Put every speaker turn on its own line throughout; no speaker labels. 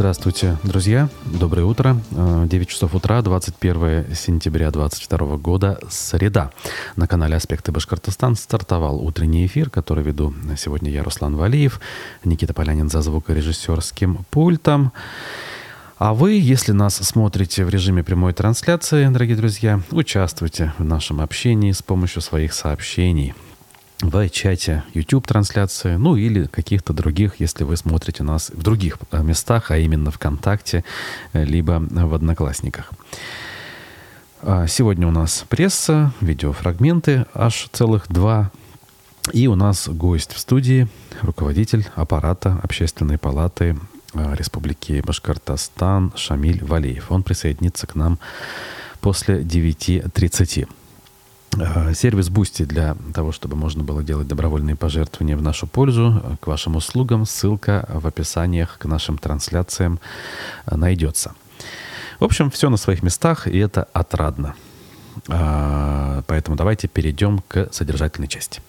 Здравствуйте, друзья. Доброе утро. 9 часов утра, 21 сентября 2022 года, среда. На канале «Аспекты Башкортостан» стартовал утренний эфир, который веду сегодня я, Руслан Валиев, Никита Полянин за звукорежиссерским пультом. А вы, если нас смотрите в режиме прямой трансляции, дорогие друзья, участвуйте в нашем общении с помощью своих сообщений в чате YouTube-трансляции, ну или каких-то других, если вы смотрите нас в других э, местах, а именно ВКонтакте, э, либо в Одноклассниках. А, сегодня у нас пресса, видеофрагменты, аж целых два. И у нас гость в студии, руководитель аппарата Общественной палаты Э, Республики Башкортостан Шамиль Валеев. Он присоединится к нам после 9.30. Э, сервис Boosty для того, чтобы можно было делать добровольные пожертвования в нашу пользу, к вашим услугам. Ссылка в описаниях к нашим трансляциям э, найдется. В общем, все на своих местах, и это отрадно. Поэтому давайте перейдем к содержательной части.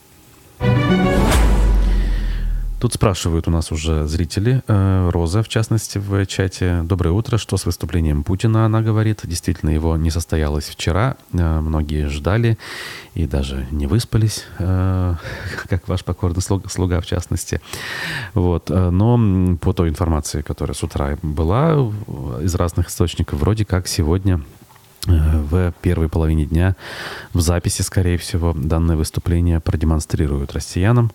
Тут спрашивают у нас уже зрители, э, Роза, в частности, в чате. Доброе утро, что с выступлением Путина она говорит. Действительно, его не состоялось вчера. Э, многие ждали и даже не выспались, э, как ваш покорный слуга, в частности. Вот. Но по той информации, которая с утра была из разных источников, вроде как сегодня в первой половине дня в записи, скорее всего, данное выступление продемонстрируют россиянам.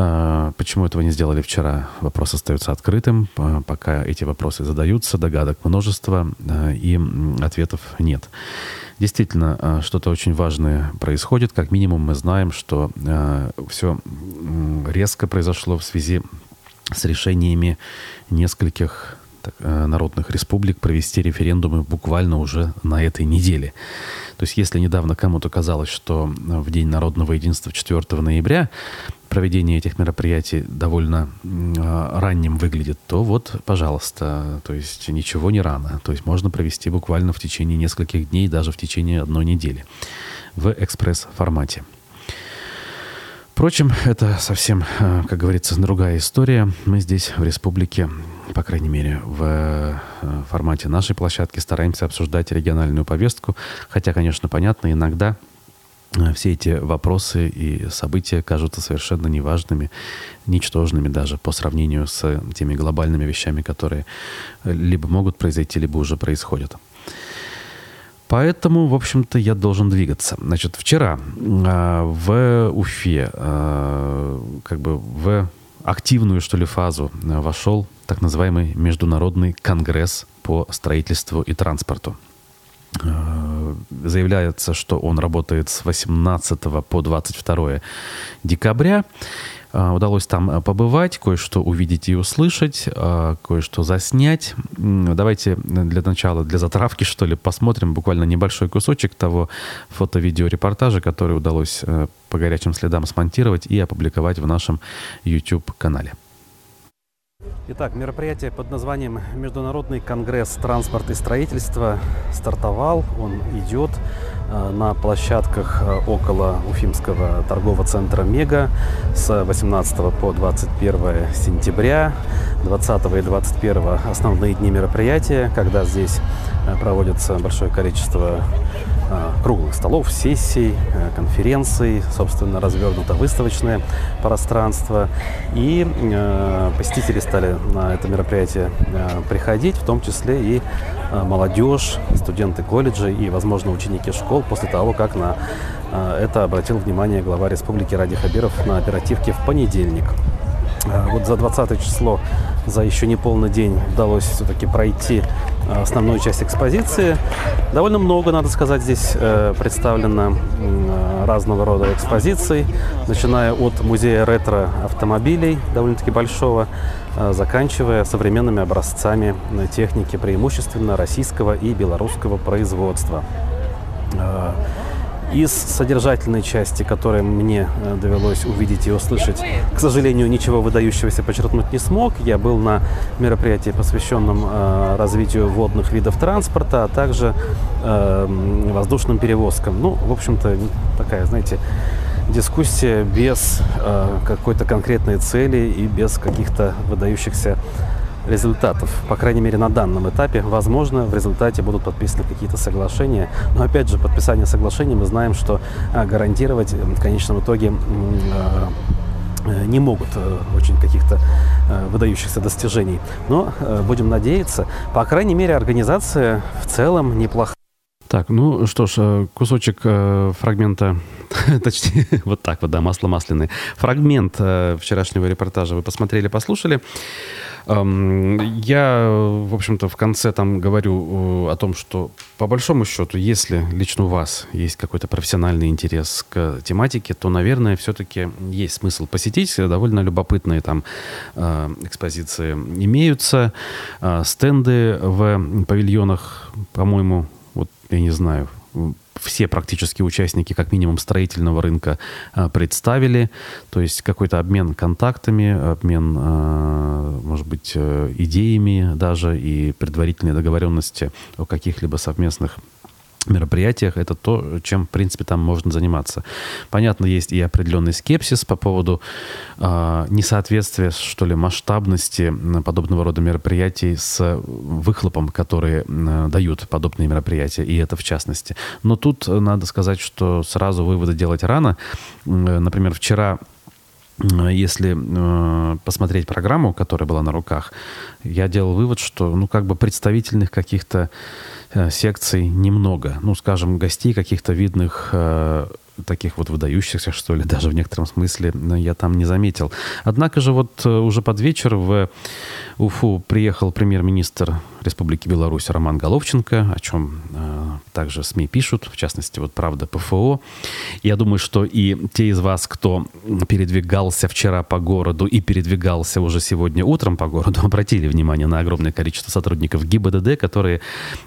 А, почему этого не сделали вчера? Вопрос остается открытым. Пока эти вопросы задаются, догадок множество, а, и ответов нет. Действительно, а, что-то очень важное происходит. Как минимум мы знаем, что все резко произошло в связи с решениями нескольких народных республик провести референдумы буквально уже на этой неделе. То есть если недавно кому-то казалось, что в День народного единства 4 ноября проведение этих мероприятий довольно э, ранним выглядит, то вот, пожалуйста, то есть ничего не рано. То есть можно провести буквально в течение нескольких дней, даже в течение одной недели в экспресс-формате. Впрочем, это совсем, э, как говорится, другая история. Мы здесь, в республике, по крайней мере, в э, формате нашей площадки стараемся обсуждать региональную повестку. Хотя, конечно, понятно, иногда э, все эти вопросы и события кажутся совершенно неважными, ничтожными даже по сравнению с теми глобальными вещами, которые либо могут произойти, либо уже происходят. Поэтому, в общем-то, я должен двигаться. Значит, вчера э, в Уфе, э, как бы в активную, что ли, фазу э, вошел так называемый Международный конгресс по строительству и транспорту. Заявляется, что он работает с 18 по 22 декабря. Э, удалось там э, побывать, кое-что увидеть и услышать, кое-что заснять. Давайте для начала, для затравки, что ли, посмотрим буквально небольшой кусочек того фото-видеорепортажа, который удалось по горячим следам смонтировать и опубликовать в нашем YouTube-канале. Итак, мероприятие под названием Международный конгресс транспорта и строительства стартовал, он идет э, на площадках э, около Уфимского торгового центра «Мега» с 18 по 21 сентября. 20 и 21 основные дни мероприятия, когда здесь э, проводится большое количество Э, круглых столов, сессий, э, конференций, собственно, развернуто выставочное пространство. И э, посетители стали на это мероприятие э, приходить, в том числе и э, молодежь, студенты колледжей и, возможно, ученики школ после того, как на э, это обратил внимание глава республики Ради Хабиров на оперативке в понедельник. Э, вот за 20 число, за еще не полный день удалось все-таки пройти э, основную часть экспозиции. Довольно много, надо сказать, здесь э, представлено разного рода экспозиций, начиная от музея ретро-автомобилей, довольно-таки большого, заканчивая современными образцами техники преимущественно российского и белорусского производства. Из содержательной части, которую мне э, довелось увидеть и услышать, к сожалению, ничего выдающегося подчеркнуть не смог. Я был на мероприятии, посвященном э, развитию водных видов транспорта, а также э, воздушным перевозкам. Ну, в общем-то, такая, знаете, дискуссия без э, какой-то конкретной цели и без каких-то выдающихся
результатов. По крайней мере, на данном этапе. Возможно, в результате будут подписаны какие-то соглашения. Но опять же, подписание соглашений мы знаем, что а, гарантировать в конечном итоге а, э, не могут э, очень каких-то э, выдающихся достижений. Но будем надеяться. По крайней мере, организация в целом неплохая.
Так, ну что ж, кусочек фрагмента точнее, вот так вот, да, масло масляное. Фрагмент э, вчерашнего репортажа вы посмотрели, послушали. Я, в общем-то, в конце там говорю э, о том, что по большому счету, если лично у вас есть какой-то профессиональный интерес к тематике, то, наверное, все-таки есть смысл посетить. Довольно любопытные там э, экспозиции имеются. Стенды в павильонах, по-моему, вот я не знаю, все практически участники, как минимум, строительного рынка а, представили. То есть какой-то обмен контактами, обмен, а, может быть, э, идеями даже и предварительные договоренности о каких-либо совместных мероприятиях, это то, чем, в принципе, там можно заниматься. Понятно, есть и определенный скепсис по поводу э, несоответствия, что ли, масштабности подобного рода мероприятий с выхлопом, которые э, дают подобные мероприятия, и это в частности. Но тут надо сказать, что сразу выводы делать рано. Например, вчера если э, посмотреть программу, которая была на руках, я делал вывод, что, ну, как бы представительных каких-то секций немного. Ну, скажем, гостей каких-то видных э, таких вот выдающихся, что ли, даже в некотором смысле я там не заметил. Однако же вот э, уже под вечер в Уфу приехал премьер-министр Республики Беларусь Роман Головченко, о чем э, также СМИ пишут, в частности, вот «Правда ПФО». Я думаю, что и те из вас, кто передвигался вчера по городу и передвигался уже сегодня утром по городу, обратили внимание на огромное количество сотрудников ГИБДД, которые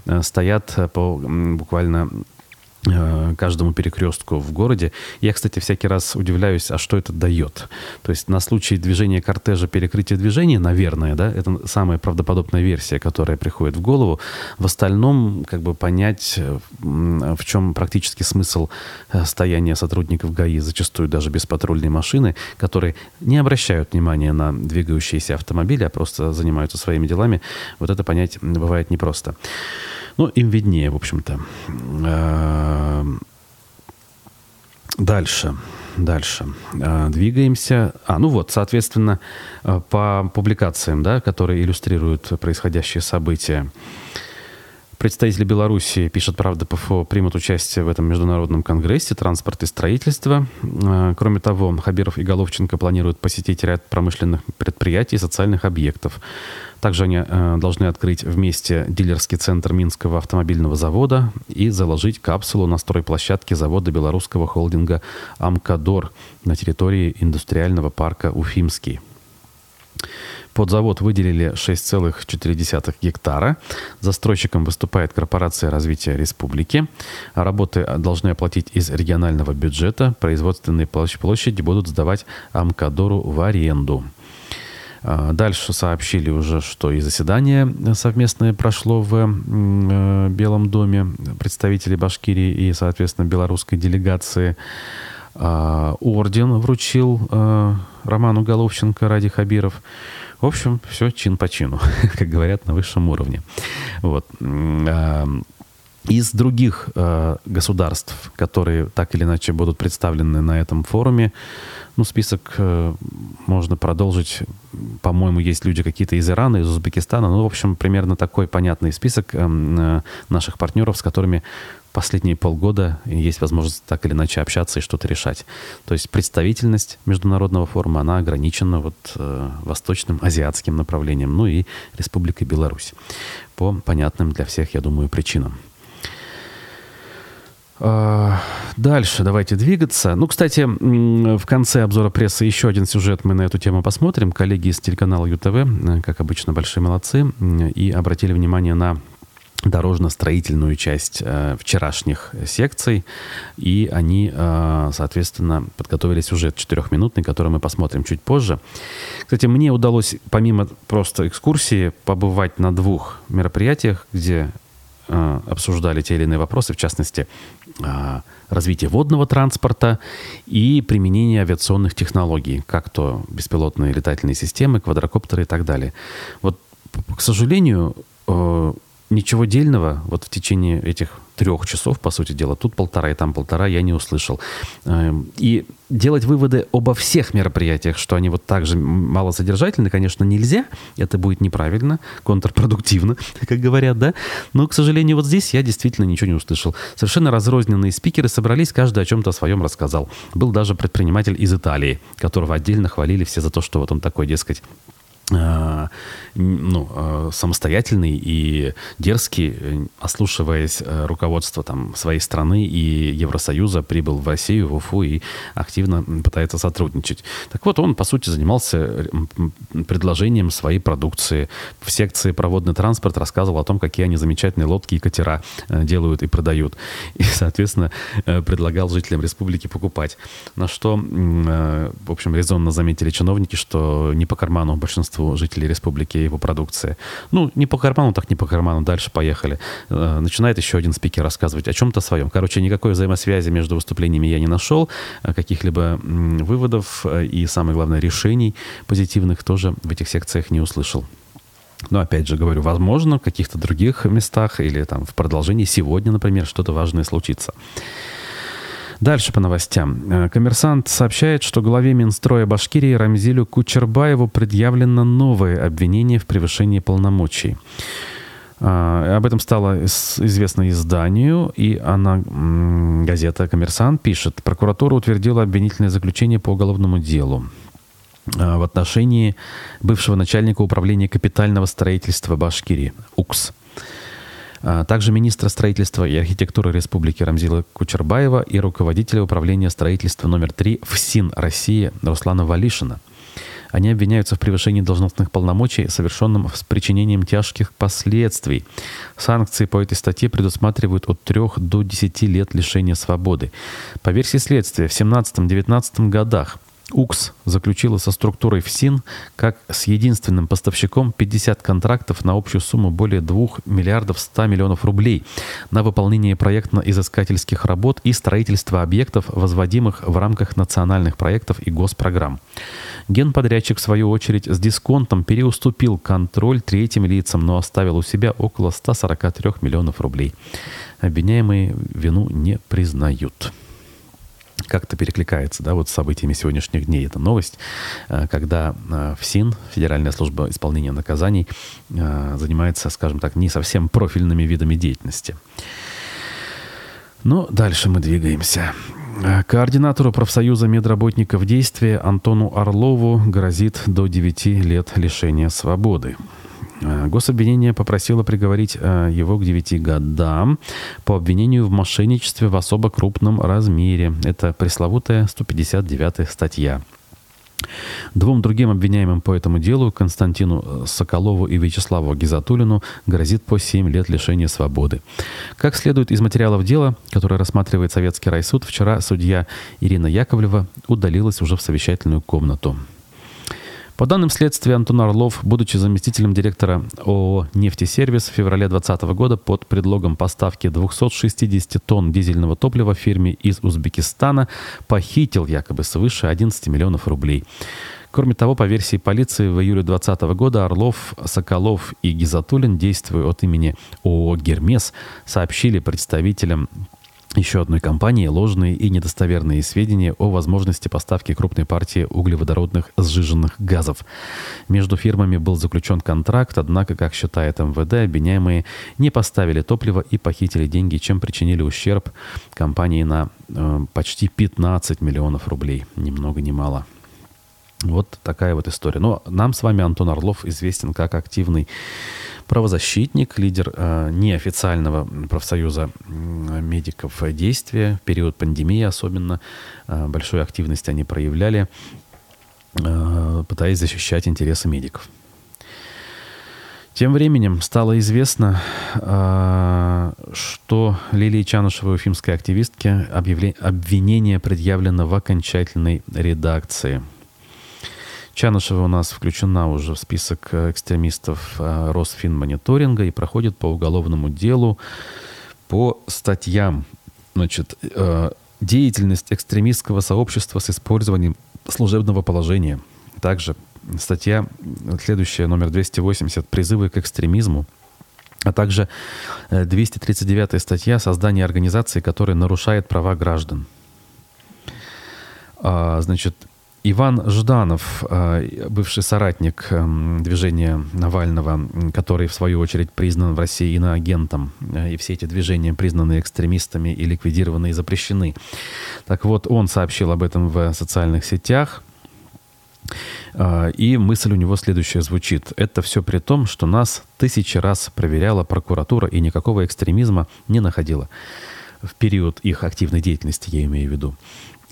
э, стоят по буквально Э, каждому перекрестку в городе. Я, кстати, всякий раз удивляюсь, а что это дает? То есть на случай движения кортежа, перекрытия движения, наверное, да, это самая правдоподобная версия, которая приходит в голову. В остальном, как бы понять, в чем практически смысл э, стояния сотрудников ГАИ, зачастую даже без патрульной машины, которые не обращают внимания на двигающиеся автомобили, а просто занимаются своими делами, вот это понять бывает непросто. Ну, им виднее, в общем-то. Эм, дальше. Дальше. Э, двигаемся. А, ну вот, соответственно, э, по публикациям, да, которые иллюстрируют происходящие события. Представители Беларуси, пишет «Правда ПФО», примут участие в этом международном конгрессе «Транспорт и строительство». Э, кроме того, Хабиров и Головченко планируют посетить ряд промышленных предприятий и социальных объектов. Также они э, должны открыть вместе дилерский центр Минского автомобильного завода и заложить капсулу на стройплощадке завода белорусского холдинга «Амкадор» на территории индустриального парка «Уфимский». Под завод выделили 6,4 гектара. Застройщиком выступает Корпорация развития республики. Работы должны оплатить из регионального бюджета. Производственные площади будут сдавать Амкадору в аренду. А, дальше сообщили уже, что и заседание совместное прошло в э, Белом доме представителей Башкирии и, соответственно, белорусской делегации. А, орден вручил э, Роману Головченко ради Хабиров. В общем, все чин по чину, как говорят, на высшем уровне. Вот. А, из других э, государств, которые так или иначе будут представлены на этом форуме, ну, список э, можно продолжить. По-моему, есть люди какие-то из Ирана, из Узбекистана. Ну, в общем, примерно такой понятный список эм, э, наших партнеров, с которыми последние полгода есть возможность так или иначе общаться и что-то решать. То есть представительность международного форума, она ограничена вот э, восточным азиатским направлением, ну и Республикой Беларусь. По понятным для всех, я думаю, причинам. А, дальше давайте двигаться. Ну, кстати, в конце обзора прессы еще один сюжет мы на эту тему посмотрим. Коллеги из телеканала ЮТВ, э, как обычно, большие молодцы, и обратили внимание на дорожно-строительную часть э, вчерашних секций, и они, э, соответственно, подготовили сюжет четырехминутный, который мы посмотрим чуть позже. Кстати, мне удалось, помимо просто экскурсии, побывать на двух мероприятиях, где э, обсуждали те или иные вопросы, в частности, развитие водного транспорта и применение авиационных технологий, как то беспилотные летательные системы, квадрокоптеры и так далее. Вот к сожалению, э, ничего дельного вот в течение этих трех часов, по сути дела, тут полтора и там полтора, я не услышал. Эм, и делать выводы обо всех мероприятиях, что они вот так же малосодержательны, конечно, нельзя. Это будет неправильно, контрпродуктивно, как говорят, да. Но, к сожалению, вот здесь я действительно ничего не услышал. Совершенно разрозненные спикеры собрались, каждый о чем-то своем рассказал. Был даже предприниматель из Италии, которого отдельно хвалили все за то, что вот он такой, дескать, ну, э, самостоятельный и дерзкий, э, ослушиваясь руководства там, своей страны и Евросоюза, прибыл в Россию, в Уфу и активно пытается сотрудничать. Так вот, он, по сути, занимался предложением своей продукции. В секции «Проводный транспорт» рассказывал о том, какие они замечательные лодки и катера делают и продают. И, соответственно, предлагал жителям республики покупать. На что, в общем, резонно заметили чиновники, что не по карману большинству большинству жителей республики его продукция. Ну, не по карману, так не по карману, дальше поехали. Э, начинает еще один спикер рассказывать о чем-то своем. Короче, никакой взаимосвязи между выступлениями я не нашел, э, каких-либо выводов э, и, самое главное, решений позитивных тоже в этих секциях не услышал. Но опять же говорю, возможно, в каких-то других местах или там в продолжении сегодня, например, что-то важное случится. Дальше по новостям. Э, коммерсант сообщает, что главе Минстроя Башкирии Рамзилю Кучербаеву предъявлено новое обвинение в превышении полномочий. А, об этом стало известно изданию, и она, газета «Коммерсант» пишет, прокуратура утвердила обвинительное заключение по уголовному делу а, в отношении бывшего начальника управления капитального строительства Башкирии, УКС. А, также министра строительства и архитектуры Республики Рамзила Кучербаева и руководителя управления строительства номер 3 ФСИН России Руслана Валишина. Они обвиняются в превышении должностных полномочий, совершенном с причинением тяжких последствий. Санкции по этой статье предусматривают от 3 до 10 лет лишения свободы. По версии следствия, в 17-19 годах УКС заключила со структурой ФСИН как с единственным поставщиком 50 контрактов на общую сумму более 2 миллиардов 100 миллионов рублей на выполнение проектно-изыскательских работ и строительство объектов, возводимых в рамках национальных проектов и госпрограмм. Генподрядчик, в свою очередь, с дисконтом переуступил контроль третьим лицам, но оставил у себя около 143 миллионов рублей. Обвиняемые вину не признают как-то перекликается, да, вот с событиями сегодняшних дней. Это новость, э, когда э, ФСИН, Федеральная служба исполнения наказаний, э, занимается, скажем так, не совсем профильными видами деятельности. Но дальше мы двигаемся. Координатору профсоюза медработников действия Антону Орлову грозит до 9 лет лишения свободы. Э, гособвинение попросило приговорить э, его к 9 годам по обвинению в мошенничестве в особо крупном размере. Это пресловутая 159 статья. Двум другим обвиняемым по этому делу, Константину э, Соколову и Вячеславу Гизатулину, грозит по 7 лет лишения свободы. Как следует из материалов дела, которое рассматривает Советский райсуд, вчера судья Ирина Яковлева удалилась уже в совещательную комнату. По данным следствия, Антон Орлов, будучи заместителем директора ООО «Нефтесервис» в феврале 2020 года под предлогом поставки 260 тонн дизельного топлива фирме из Узбекистана, похитил якобы свыше 11 миллионов рублей. Кроме того, по версии полиции, в июле 2020 года Орлов, Соколов и Гизатулин, действуя от имени ООО «Гермес», сообщили представителям еще одной компании ложные и недостоверные сведения о возможности поставки крупной партии углеводородных сжиженных газов. Между фирмами был заключен контракт, однако, как считает МВД, обвиняемые не поставили топливо и похитили деньги, чем причинили ущерб компании на э, почти 15 миллионов рублей. Ни много ни мало. Вот такая вот история. Но нам с вами Антон Орлов известен как активный правозащитник, лидер э, неофициального профсоюза медиков действия. В период пандемии особенно э, большую активность они проявляли, э, пытаясь защищать интересы медиков. Тем временем стало известно, э, что Лилии Чанышевой, уфимской активистке, обвинение предъявлено в окончательной редакции – Чанышева у нас включена уже в список э, экстремистов э, Росфинмониторинга и проходит по уголовному делу по статьям. Значит, э, деятельность экстремистского сообщества с использованием служебного положения. Также статья, следующая, номер 280, «Призывы к экстремизму», а также 239 статья «Создание организации, которая нарушает права граждан». А, значит, Иван Жданов, а, бывший соратник эм, движения Навального, который, в свою очередь, признан в России иноагентом, э, и все эти движения признаны экстремистами и ликвидированы и запрещены. Так вот, он сообщил об этом в социальных сетях. А, и мысль у него следующая звучит. Это все при том, что нас тысячи раз проверяла прокуратура и никакого экстремизма не находила. В период их активной деятельности, я имею в виду.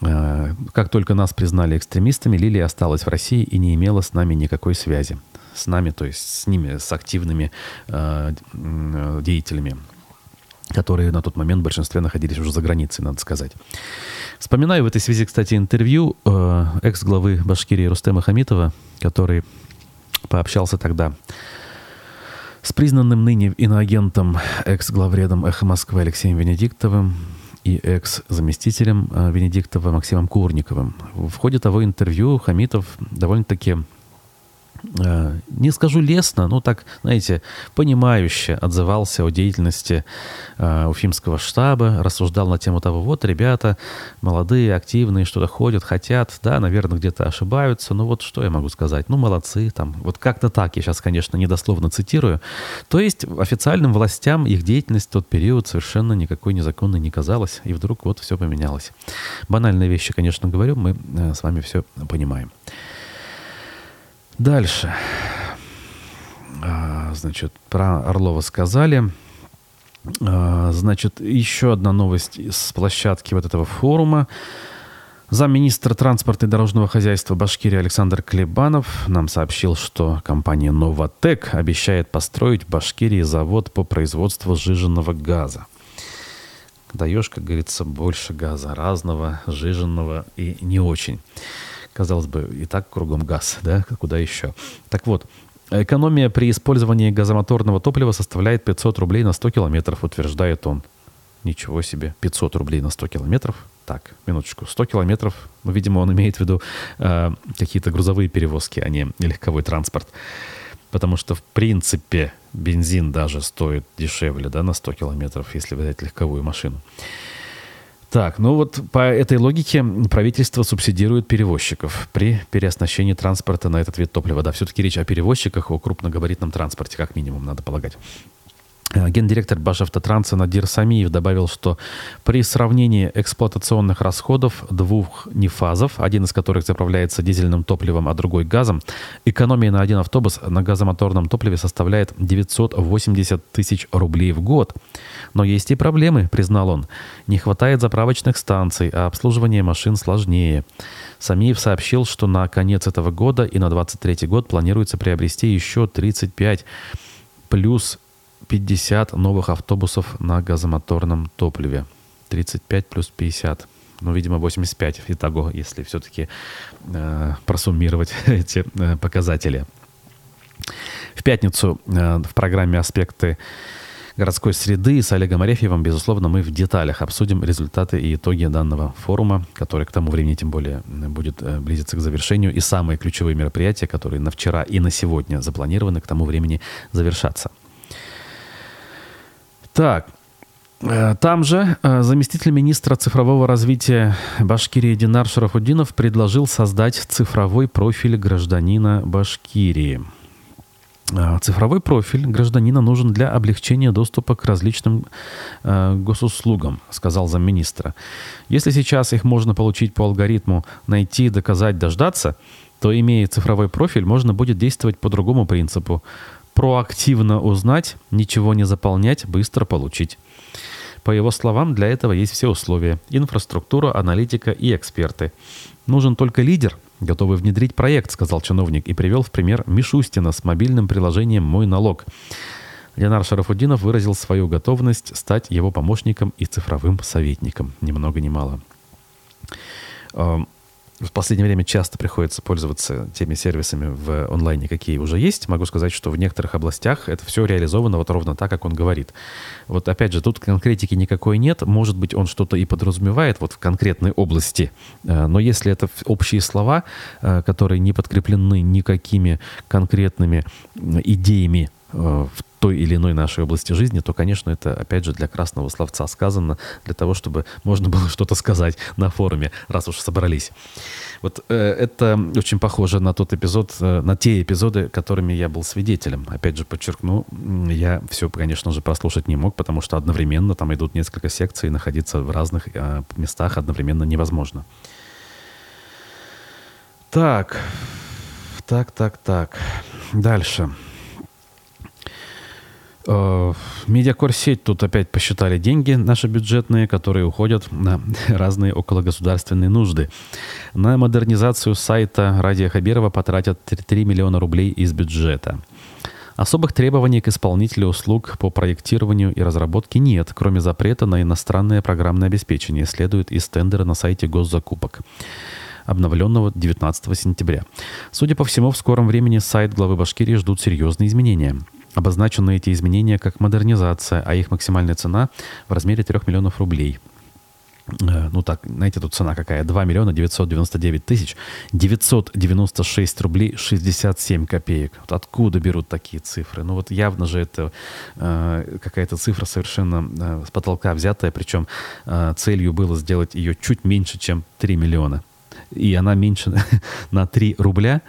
Э, как только нас признали экстремистами, Лилия осталась в России и не имела с нами никакой связи. С нами, то есть с ними, с активными э, деятелями, которые на тот момент в большинстве находились уже за границей, надо сказать. Вспоминаю в этой связи, кстати, интервью э, экс-главы Башкирии Рустема Хамитова, который пообщался тогда с признанным ныне иноагентом, экс-главредом «Эхо Москвы» Алексеем Венедиктовым, и экс-заместителем э, Венедиктова Максимом Курниковым. В ходе того интервью Хамитов довольно-таки не скажу лестно, но так, знаете, понимающе отзывался о деятельности э, Уфимского штаба, рассуждал на тему того, вот ребята молодые, активные, что-то ходят, хотят, да, наверное, где-то ошибаются, но вот что я могу сказать, ну, молодцы, там, вот как-то так, я сейчас, конечно, недословно цитирую. То есть официальным властям их деятельность в тот период совершенно никакой незаконной не казалась, и вдруг вот все поменялось. Банальные вещи, конечно, говорю, мы э, с вами все понимаем. Дальше. А, значит, про Орлова сказали. А, значит, еще одна новость с площадки вот этого форума. Замминистра транспорта и дорожного хозяйства Башкирии Александр Клебанов нам сообщил, что компания «Новотек» обещает построить в Башкирии завод по производству сжиженного газа. Даешь, как говорится, больше газа разного, сжиженного и не очень. Казалось бы, и так кругом газ, да, куда еще. Так вот, экономия при использовании газомоторного топлива составляет 500 рублей на 100 километров, утверждает он. Ничего себе, 500 рублей на 100 километров. Так, минуточку, 100 километров, ну, видимо, он имеет в виду э, какие-то грузовые перевозки, а не легковой транспорт. Потому что, в принципе, бензин даже стоит дешевле, да, на 100 километров, если взять легковую машину. Так, ну вот по этой логике правительство субсидирует перевозчиков при переоснащении транспорта на этот вид топлива. Да, все-таки речь о перевозчиках, о крупногабаритном транспорте, как минимум, надо полагать. Э, гендиректор Башавтотранса Надир Самиев добавил, что при сравнении эксплуатационных расходов двух нефазов, один из которых заправляется дизельным топливом, а другой газом, экономия на один автобус на газомоторном топливе составляет 980 тысяч рублей в год. Но есть и проблемы, признал он. Не хватает заправочных станций, а обслуживание машин сложнее. Самиев сообщил, что на конец этого года и на 2023 год планируется приобрести еще 35 плюс 50 новых автобусов на газомоторном топливе. 35 плюс 50. Ну, видимо, 85 итого, если все-таки э, просуммировать эти э, показатели. В пятницу э, в программе «Аспекты городской среды с Олегом Арефьевым, безусловно, мы в деталях обсудим результаты и итоги данного форума, который к тому времени тем более будет э, близиться к завершению, и самые ключевые мероприятия, которые на вчера и на сегодня запланированы, к тому времени завершатся. Так, э, там же э, заместитель министра цифрового развития Башкирии Динар Шарафуддинов предложил создать цифровой профиль гражданина Башкирии. Э, цифровой профиль гражданина нужен для облегчения доступа к различным э, госуслугам, сказал замминистра. Если сейчас их можно получить по алгоритму «найти, доказать, дождаться», то, имея цифровой профиль, можно будет действовать по другому принципу проактивно узнать, ничего не заполнять, быстро получить. По его словам, для этого есть все условия. Инфраструктура, аналитика и эксперты. Нужен только лидер, готовый внедрить проект, сказал чиновник и привел в пример Мишустина с мобильным приложением «Мой налог». Ленар Шарафудинов выразил свою готовность стать его помощником и цифровым советником. Ни много ни мало. В последнее время часто приходится пользоваться теми сервисами в онлайне, какие уже есть, могу сказать, что в некоторых областях это все реализовано вот ровно так, как он говорит. Вот опять же, тут конкретики никакой нет. Может быть, он что-то и подразумевает вот в конкретной области. Э, но если это общие слова, э, которые не подкреплены никакими конкретными идеями в той или иной нашей области жизни, то, конечно, это, опять же, для красного словца сказано, для того, чтобы можно было что-то сказать на форуме, раз уж собрались. Вот э, это очень похоже на тот эпизод, э, на те эпизоды, которыми я был свидетелем. Опять же, подчеркну, я все, конечно же, прослушать не мог, потому что одновременно там идут несколько секций, и находиться в разных э, местах одновременно невозможно. Так, так, так, так. Дальше. Э, медиакор-сеть тут опять посчитали деньги наши бюджетные, которые уходят на разные окологосударственные нужды. На модернизацию сайта Радия Хабирова потратят 3 миллиона рублей из бюджета. Особых требований к исполнителю услуг по проектированию и разработке нет, кроме запрета на иностранное программное обеспечение, следует из тендера на сайте госзакупок обновленного 19 сентября. Судя по всему, в скором времени сайт главы Башкирии ждут серьезные изменения. Обозначены эти изменения как модернизация, а их максимальная цена в размере 3 миллионов рублей. Э, ну так, знаете, тут цена какая? 2 миллиона 999 тысяч 996 рублей 67 копеек. Вот откуда берут такие цифры? Ну вот явно же это э, какая-то цифра совершенно э, с потолка взятая, причем э, целью было сделать ее чуть меньше, чем 3 миллиона. И она меньше на 3 рубля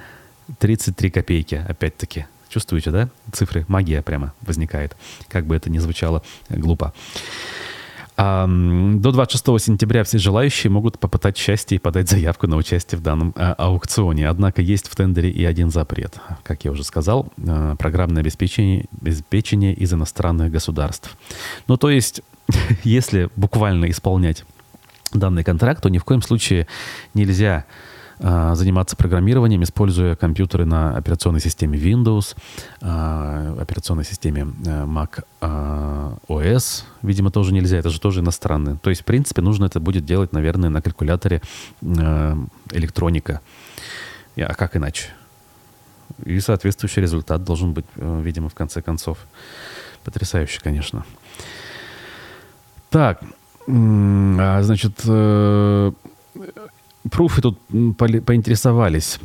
33 копейки, опять-таки. Чувствуете, да? Цифры, магия прямо возникает, как бы это ни звучало глупо. А, до 26 сентября все желающие могут попытать счастье и подать заявку на участие в данном а, аукционе. Однако есть в тендере и один запрет. Как я уже сказал, а, программное обеспечение, обеспечение из иностранных государств. Ну, то есть, если буквально исполнять данный контракт, то ни в коем случае нельзя заниматься программированием, используя компьютеры на операционной системе Windows, а, операционной системе э, Mac а, OS, видимо, тоже нельзя, это же тоже иностранные. То есть, в принципе, нужно это будет делать, наверное, на калькуляторе э, электроника. А как иначе? И соответствующий результат должен быть, э, видимо, в конце концов. Потрясающе, конечно. Так, значит, Пруфы тут поинтересовались.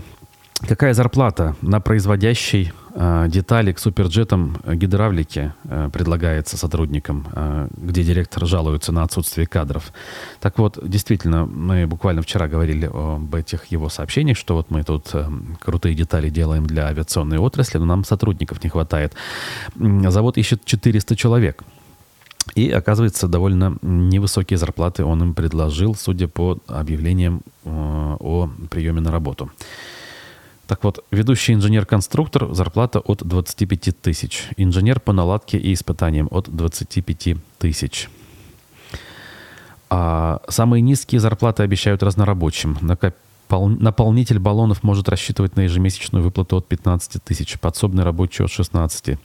Какая зарплата на производящей э, детали к суперджетам гидравлики э, предлагается сотрудникам, э, где директор жалуется на отсутствие кадров? Так вот, действительно, мы буквально вчера говорили об этих его сообщениях, что вот мы тут э, крутые детали делаем для авиационной отрасли, но нам сотрудников не хватает. Завод ищет 400 человек. И, оказывается, довольно невысокие зарплаты он им предложил, судя по объявлениям э, о приеме на работу. Так вот, ведущий инженер-конструктор зарплата от 25 тысяч. Инженер по наладке и испытаниям от 25 тысяч. А самые низкие зарплаты обещают разнорабочим. Наполнитель баллонов может рассчитывать на ежемесячную выплату от 15 тысяч, подсобный рабочий от 16.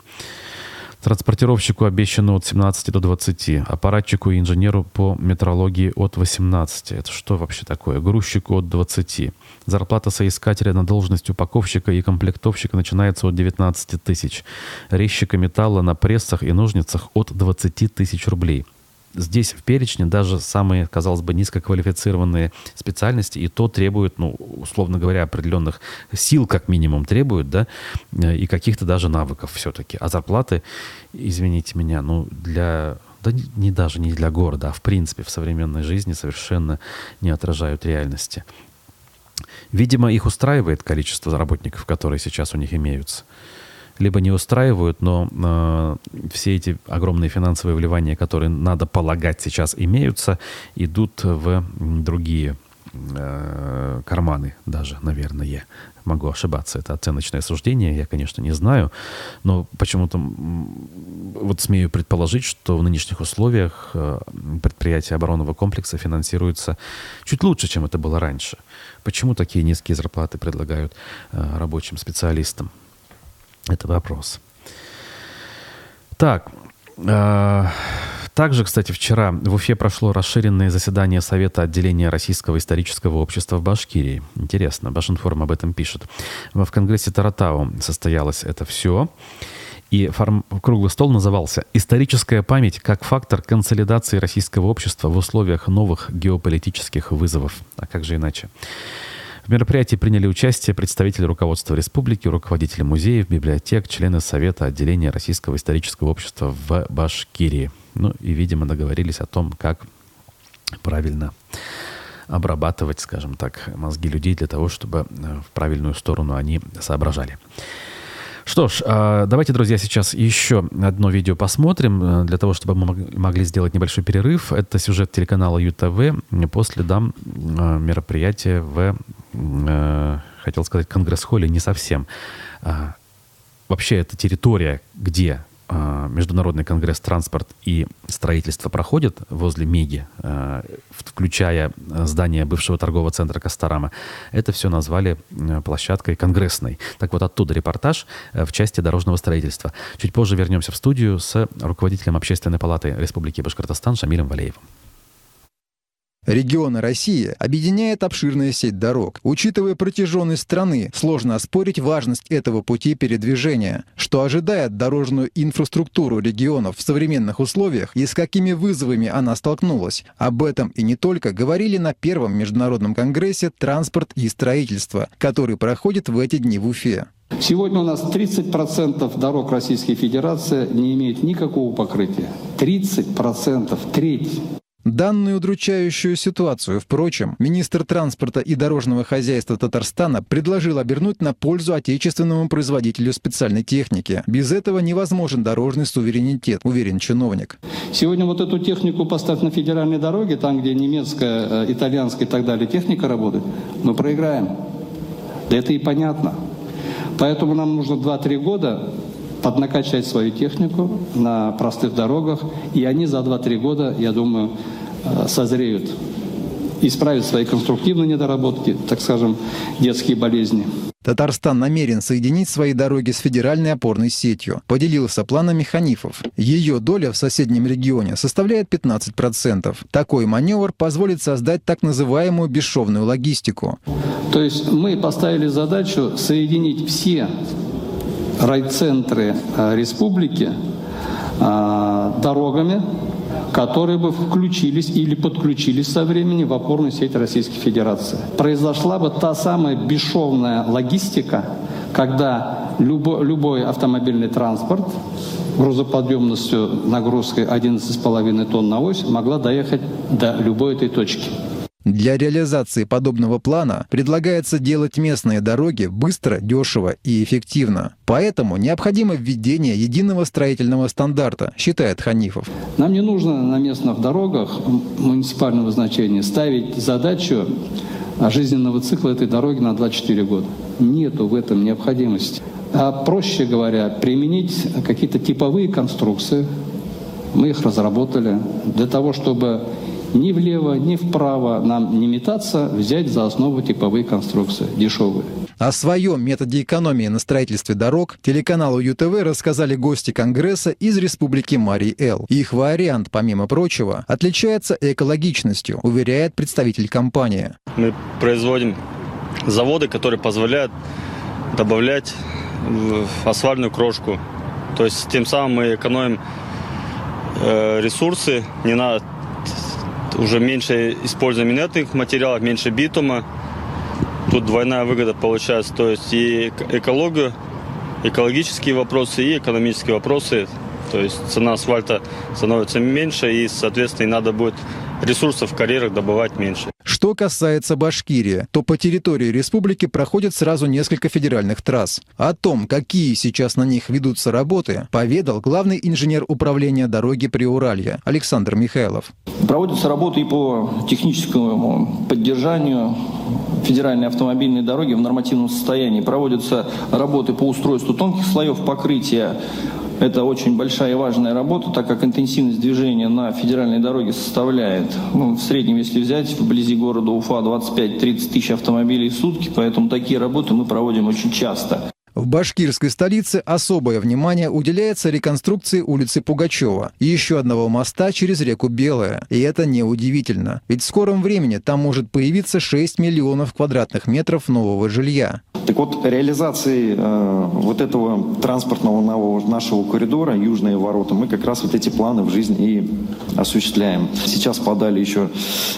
Транспортировщику обещано от 17 до 20, аппаратчику и инженеру по метрологии от 18. Это что вообще такое? Грузчику от 20. Зарплата соискателя на должность упаковщика и комплектовщика начинается от 19 тысяч. Резчика металла на прессах и ножницах от 20 тысяч рублей здесь в перечне даже самые, казалось бы, низкоквалифицированные специальности, и то требуют, ну, условно говоря, определенных сил, как минимум, требуют, да, и каких-то даже навыков все-таки. А зарплаты, извините меня, ну, для да не даже не для города, а в принципе в современной жизни совершенно не отражают реальности. Видимо, их устраивает количество работников, которые сейчас у них имеются либо не устраивают, но э, все эти огромные финансовые вливания, которые, надо полагать, сейчас имеются, идут в другие э, карманы даже, наверное. Могу ошибаться, это оценочное суждение, я, конечно, не знаю, но почему-то вот смею предположить, что в нынешних условиях э, предприятия оборонного комплекса финансируются чуть лучше, чем это было раньше. Почему такие низкие зарплаты предлагают э, рабочим специалистам? Это вопрос. Так, э, Также, кстати, вчера в Уфе прошло расширенное заседание Совета отделения Российского исторического общества в Башкирии. Интересно, Башинформ об этом пишет. В Конгрессе Таратау состоялось это все. И форм... круглый стол назывался «Историческая память как фактор консолидации российского общества в условиях новых геополитических вызовов». А как же иначе? В мероприятии приняли участие представители руководства республики, руководители музеев, библиотек, члены Совета отделения Российского исторического общества в Башкирии. Ну и, видимо, договорились о том, как правильно обрабатывать, скажем так, мозги людей для того, чтобы э, в правильную сторону они соображали. Что ж, а, давайте, друзья, сейчас еще одно видео посмотрим, э, для того, чтобы мы могли сделать небольшой перерыв. Это сюжет телеканала ЮТВ по следам э, мероприятия в, хотел сказать, Конгресс-холле, не совсем. А, вообще, это территория, где а, Международный конгресс «Транспорт и строительство» проходит возле Меги, а, включая здание бывшего торгового центра Костарама, это все назвали площадкой конгрессной. Так вот, оттуда репортаж э, в части дорожного строительства. Чуть позже вернемся в студию с руководителем Общественной палаты Республики Башкортостан Шамилем Валеевым.
Регионы России объединяет обширная сеть дорог. Учитывая протяженность страны, сложно оспорить важность этого пути передвижения. Что ожидает дорожную инфраструктуру регионов в современных условиях и с какими вызовами она столкнулась. Об этом и не только говорили на первом международном конгрессе «Транспорт и строительство», который проходит в эти дни в Уфе.
Сегодня у нас 30% дорог Российской Федерации не имеет никакого покрытия. 30%, треть.
Данную удручающую ситуацию, впрочем, министр транспорта и дорожного хозяйства Татарстана предложил обернуть на пользу отечественному производителю специальной техники. Без этого невозможен дорожный суверенитет, уверен чиновник.
Сегодня вот эту технику поставь на федеральной дороге, там, где немецкая, э, итальянская и так далее техника работает, мы проиграем. Да это и понятно. Поэтому нам нужно 2-3 года поднакачать свою технику на простых дорогах, и они за 2-3 года, я думаю, э, созреют, исправят свои конструктивные недоработки, так скажем, детские болезни.
Татарстан намерен соединить свои дороги с федеральной опорной сетью. Поделился планами Ханифов. Ее доля в соседнем регионе составляет 15%. Такой маневр позволит создать так называемую бесшовную логистику.
То есть мы поставили задачу соединить все райцентры э, республики э, дорогами, которые бы включились или подключились со временем в опорную сеть Российской Федерации. Произошла бы та самая бесшовная логистика, когда любой, любой автомобильный транспорт грузоподъемностью нагрузкой 11,5 тонн на ось могла доехать до любой этой точки.
Для реализации подобного плана предлагается делать местные дороги быстро, дешево и эффективно. Поэтому необходимо введение единого строительного стандарта, считает Ханифов.
Нам не нужно на местных дорогах муниципального значения ставить задачу жизненного цикла этой дороги на 24 года. Нету в этом необходимости. А проще говоря, применить какие-то типовые конструкции. Мы их разработали для того, чтобы ни влево, ни вправо нам не метаться, взять за основу типовые конструкции, дешевые.
О своем методе экономии на строительстве дорог телеканалу ЮТВ рассказали гости Конгресса из Республики Марий-Эл. Их вариант, помимо прочего, отличается экологичностью, уверяет представитель компании.
Мы производим заводы, которые позволяют добавлять в асфальтную крошку. То есть тем самым мы экономим э, ресурсы, не надо уже меньше используем инертных материалов, меньше битума. Тут двойная выгода получается. То есть и экологию, экологические вопросы, и экономические вопросы. То есть цена асфальта становится меньше, и, соответственно, и надо будет ресурсов в карьерах добывать меньше.
Что касается Башкирии, то по территории республики проходят сразу несколько федеральных трасс. О том, какие сейчас на них ведутся работы, поведал главный инженер управления дороги Приуралья Александр Михайлов.
Проводятся работы и по техническому поддержанию федеральной автомобильной дороги в нормативном состоянии. Проводятся работы по устройству тонких слоев покрытия это очень большая и важная работа, так как интенсивность движения на федеральной дороге составляет, ну, в среднем, если взять, вблизи города Уфа 25-30 тысяч автомобилей в сутки, поэтому такие работы мы проводим очень часто.
В башкирской столице особое внимание уделяется реконструкции улицы Пугачева и еще одного моста через реку Белая. И это неудивительно, ведь в скором времени там может появиться 6 миллионов квадратных метров нового жилья.
Так вот, реализацией э, вот этого транспортного нового нашего коридора, южные ворота, мы как раз вот эти планы в жизнь и осуществляем. Сейчас подали еще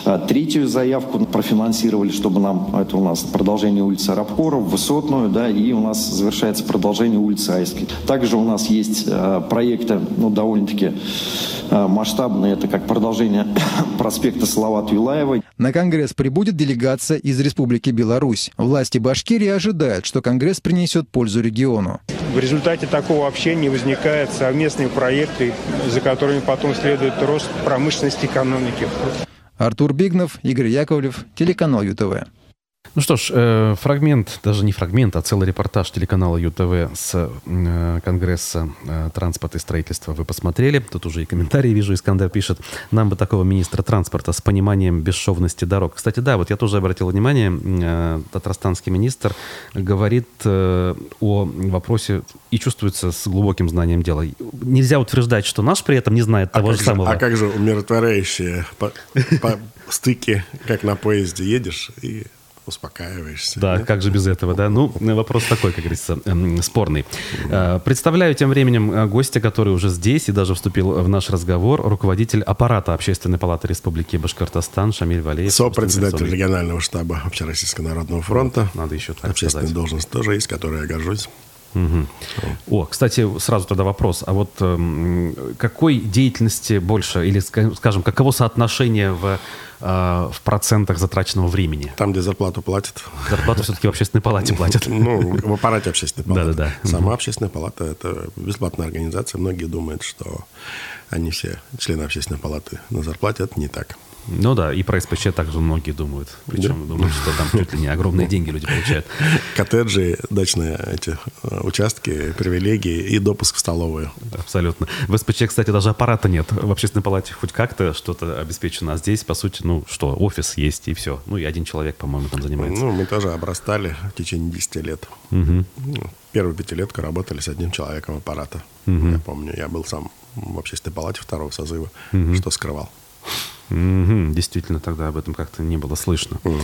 э, третью заявку, профинансировали, чтобы нам, это у нас продолжение улицы Рабкоров, Высотную, да, и у нас завершается продолжение улицы Айской. Также у нас есть э, проекты, ну, довольно-таки э, масштабные, это как продолжение проспекта Салават Юлаева.
На Конгресс прибудет делегация из Республики Беларусь. Власти Башкирии ожидают, что Конгресс принесет пользу региону.
В результате такого общения возникают совместные проекты, за которыми потом следует рост промышленности экономики.
Артур Бигнов, Игорь Яковлев, телеканал ЮТВ.
Ну что ж, э, фрагмент, даже не фрагмент, а целый репортаж телеканала ЮТВ с э, Конгресса э, транспорта и строительства вы посмотрели. Тут уже и комментарии вижу, Искандер пишет. Нам бы такого министра транспорта с пониманием бесшовности дорог. Кстати, да, вот я тоже обратил внимание, татарстанский министр говорит о вопросе и чувствуется с глубоким знанием дела. Нельзя утверждать, что наш при этом не знает а того же,
же
самого.
А как же умиротворяющие по, по стыке, как на поезде едешь и успокаиваешься.
Да, да, как же без этого, да? Ну, вопрос такой, как говорится, эм, спорный. Э, представляю тем временем э, гостя, который уже здесь и даже вступил в наш разговор, руководитель аппарата Общественной палаты Республики Башкортостан Шамиль Валеев.
Сопредседатель регионального штаба Общероссийского народного фронта.
Надо еще так
Общественная
сказать.
должность тоже есть, которой я горжусь.
Угу. О, кстати, сразу тогда вопрос. А вот э, какой деятельности больше, или, скажем, каково соотношение в, э, в процентах затраченного времени?
Там, где зарплату платят.
Зарплату все-таки в общественной палате платят.
Ну, в аппарате общественной палаты.
Да-да-да.
Сама общественная палата – это бесплатная организация. Многие думают, что они все члены общественной палаты на зарплате. Это не так.
Ну да, и про СПЧ также многие думают. Причем да. думают, что там чуть ли не огромные деньги люди получают.
Коттеджи, дачные эти э, участки, привилегии и допуск в столовую.
Абсолютно. В СПЧ, кстати, даже аппарата нет. В общественной палате хоть как-то что-то обеспечено. А здесь, по сути, ну что, офис есть и все. Ну и один человек, по-моему, там занимается.
Ну, мы тоже обрастали в течение 10 лет.
Угу.
Первую пятилетку работали с одним человеком аппарата. Угу. Я помню, я был сам в общественной палате второго созыва, угу. что скрывал.
Угу, действительно, тогда об этом как-то не было слышно. Угу.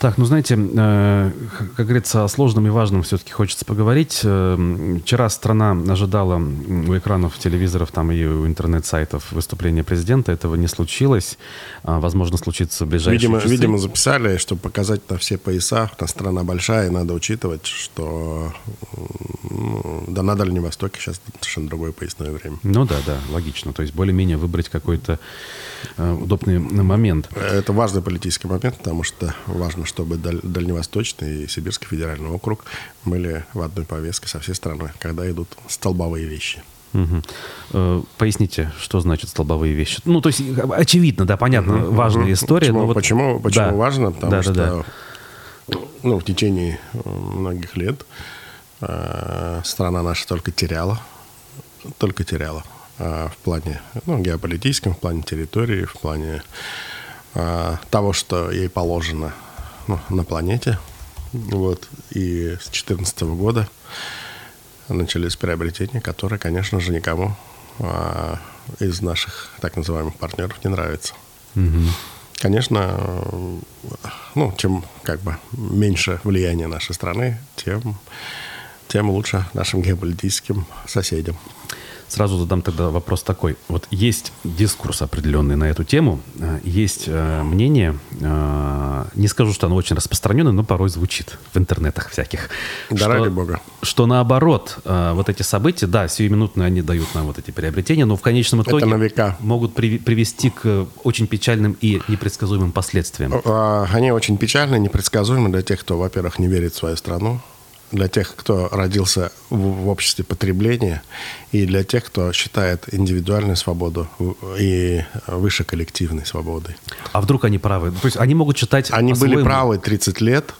Так, ну знаете, э, как говорится, о сложном и важном все-таки хочется поговорить. Э, вчера страна ожидала у экранов телевизоров там и у интернет-сайтов выступления президента. Этого не случилось. А, возможно, случится в ближайшие
видимо,
часы.
Видимо, записали, чтобы показать на все пояса. Та страна большая, и надо учитывать, что ну, да, на Дальнем Востоке сейчас совершенно другое поясное время.
Ну да, да, логично. То есть более-менее выбрать какой-то э, удобный момент.
Это важный политический момент, потому что важно, чтобы Дальневосточный и Сибирский федеральный округ были в одной повестке со всей страной, когда идут столбовые вещи.
Угу. Поясните, что значит столбовые вещи? Ну, то есть, очевидно, да, понятно, угу, важная история.
Почему,
но вот...
почему, почему
да.
важно? Потому
да,
что
да, да.
Ну, в течение многих лет э, страна наша только теряла, только теряла э, в плане ну, геополитическом, в плане территории, в плане э, того, что ей положено ну, на планете. Вот. И с 2014 года начались приобретения, которые, конечно же, никому а, из наших так называемых партнеров не нравятся.
Угу.
Конечно, ну, чем как бы меньше влияние нашей страны, тем, тем лучше нашим геополитическим соседям.
Сразу задам тогда вопрос такой. Вот есть дискурс определенный на эту тему, есть э, мнение, э, не скажу, что оно очень распространенное, но порой звучит в интернетах всяких.
Да ради бога.
Что наоборот, э, вот эти события, да, сиюминутно они дают нам вот эти приобретения, но в конечном итоге могут при, привести к очень печальным и непредсказуемым последствиям.
Они очень печальны, непредсказуемы для тех, кто, во-первых, не верит в свою страну, для тех, кто родился в, в обществе потребления, и для тех, кто считает индивидуальную свободу и выше коллективной свободой.
А вдруг они правы? То есть они могут читать
Они были правы 30 лет,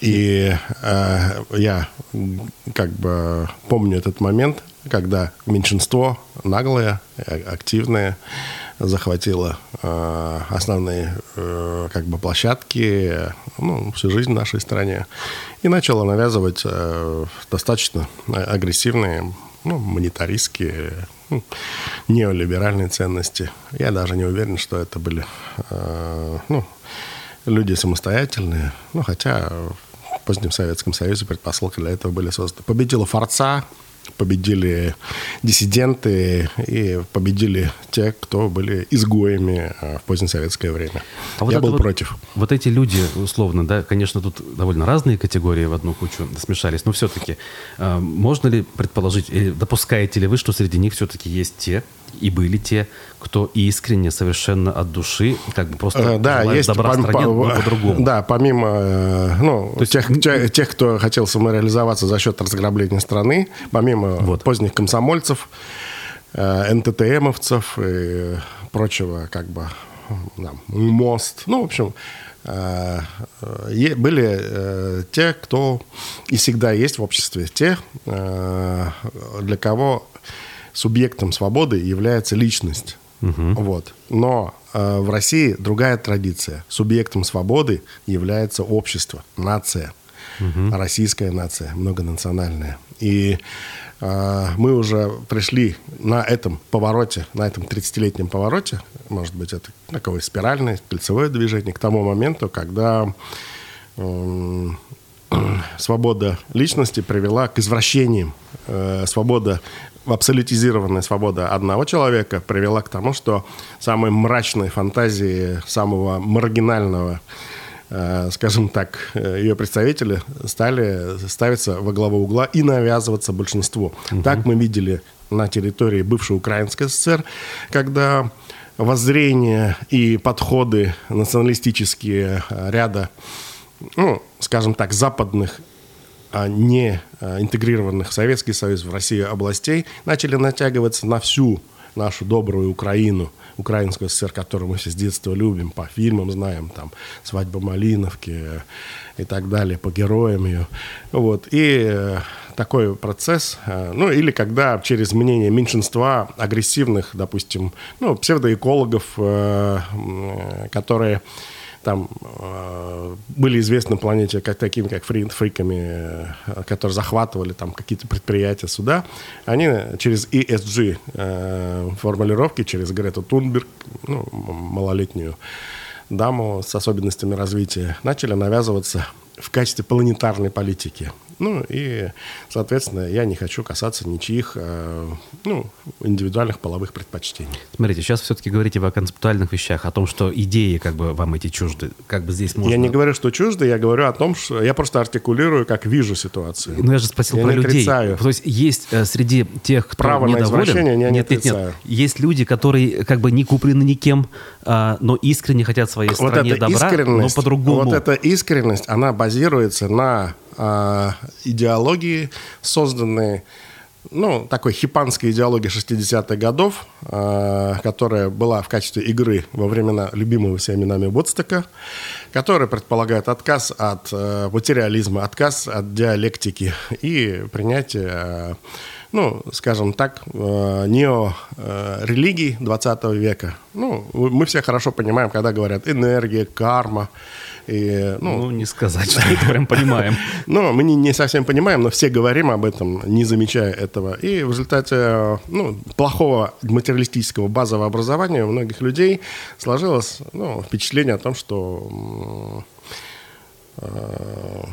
и э, я как бы помню этот момент, когда меньшинство наглое, активное, захватило э, основные э, как бы площадки ну, всю жизнь в нашей стране. И начала навязывать э, достаточно агрессивные, ну, монетаристские, ну, неолиберальные ценности. Я даже не уверен, что это были ну, люди самостоятельные. Ну, хотя в позднем Советском Союзе предпосылки для этого были созданы. Победила Форца, победили диссиденты и победили те, кто были изгоями а, в позднесоветское время. А вот Я был
вот,
против.
Вот эти люди, условно, да, конечно, тут довольно разные категории в одну кучу смешались, но все-таки э, можно ли предположить, или допускаете ли вы, что среди них все-таки есть те, и были те, кто искренне, совершенно от души, как бы просто
э, да, есть
добра
пом-
стране, но по-другому.
Да, помимо э, ну, То есть, тех, тех, тех, кто хотел самореализоваться за счет разграбления страны, помимо вот. поздних комсомольцев, э, НТТМовцев и прочего, как бы, там, мост, ну, в общем, были те, кто и всегда есть в обществе, те, для кого субъектом свободы является личность. Угу. Вот. Но э, в России другая традиция. Субъектом свободы является общество, нация. Угу. Российская нация, многонациональная. И э, мы уже пришли на этом повороте, на этом 30-летнем повороте, может быть, это такое спиральное, кольцевое движение, к тому моменту, когда э, свобода личности привела к извращениям. Э, свобода абсолютизированная свобода одного человека привела к тому, что самые мрачные фантазии самого маргинального э, скажем так, э, ее представители стали ставиться во главу угла и навязываться большинству. Угу. Так мы видели на территории бывшей Украинской ССР, когда воззрения и подходы националистические ряда, ну, скажем так, западных не а, интегрированных в Советский Союз, в Россию областей, начали натягиваться на всю нашу добрую Украину, Украинскую ССР, которую мы все с детства любим, по фильмам знаем, там, «Свадьба Малиновки» и так далее, по героям ее. Вот. И э, такой процесс, э, ну, или когда через мнение меньшинства агрессивных, допустим, ну, псевдоэкологов, э, которые там э, были известны на планете как такими, как фри, фриками, э, которые захватывали там какие-то предприятия суда, они через ESG э, формулировки, через Грету Тунберг, ну, малолетнюю даму с особенностями развития, начали навязываться в качестве планетарной политики. Ну и, соответственно, я не хочу касаться ничьих э, ну, индивидуальных половых предпочтений.
Смотрите, сейчас все-таки говорите о концептуальных вещах, о том, что идеи как бы вам эти чужды. Как бы здесь можно...
Я не говорю, что чужды, я говорю о том, что я просто артикулирую, как вижу ситуацию.
Ну я же спросил
я
про
не
людей.
Отрицаю.
То есть есть э, среди тех, кто
Право
недоволен...
на я не
нет, нет,
отрицаю.
нет. Есть люди, которые как бы не куплены никем, э, но искренне хотят своей
вот
стране добра, но по-другому.
Вот эта искренность, она базируется на э, идеологии, созданные ну, такой хипанской идеологии 60-х годов, э, которая была в качестве игры во времена любимого всеми нами Вудстока, которая предполагает отказ от э, материализма, отказ от диалектики и принятие, э, ну, скажем так, э, неорелигий 20 века. Ну, мы все хорошо понимаем, когда говорят энергия, карма, и,
ну, ну, не сказать, что это прям понимаем.
Ну, мы не, не совсем понимаем, но все говорим об этом, не замечая этого. И в результате ну, плохого материалистического базового образования у многих людей сложилось ну, впечатление о том, что...
Э,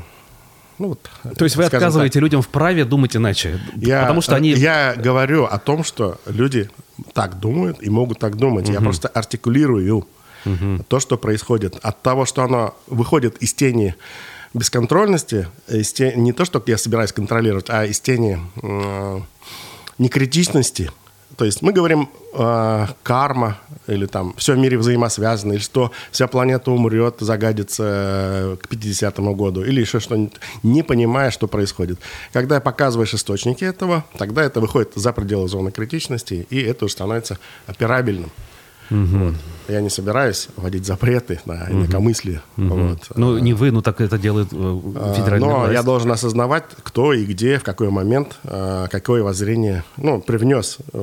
ну, вот, То есть вы отказываете так, людям в праве думать иначе?
Я, потому что они... Я говорю о том, что люди так думают и могут так думать. Угу. Я просто артикулирую угу. то, что происходит. От того, что оно выходит из тени бесконтрольности, из тени, не то, что я собираюсь контролировать, а из тени э, некритичности. То есть мы говорим э, карма, или там все в мире взаимосвязано, или что вся планета умрет, загадится э, к 50-му году, или еще что-нибудь, не понимая, что происходит. Когда показываешь источники этого, тогда это выходит за пределы зоны критичности, и это уже становится операбельным. Вот. Я не собираюсь вводить запреты на инакомыслие. Вот.
Ну, не вы, ну так это делает э,
А,
федеральная
Но
власть.
я должен осознавать, кто и где, в какой момент, а, какое воззрение ну, привнес э,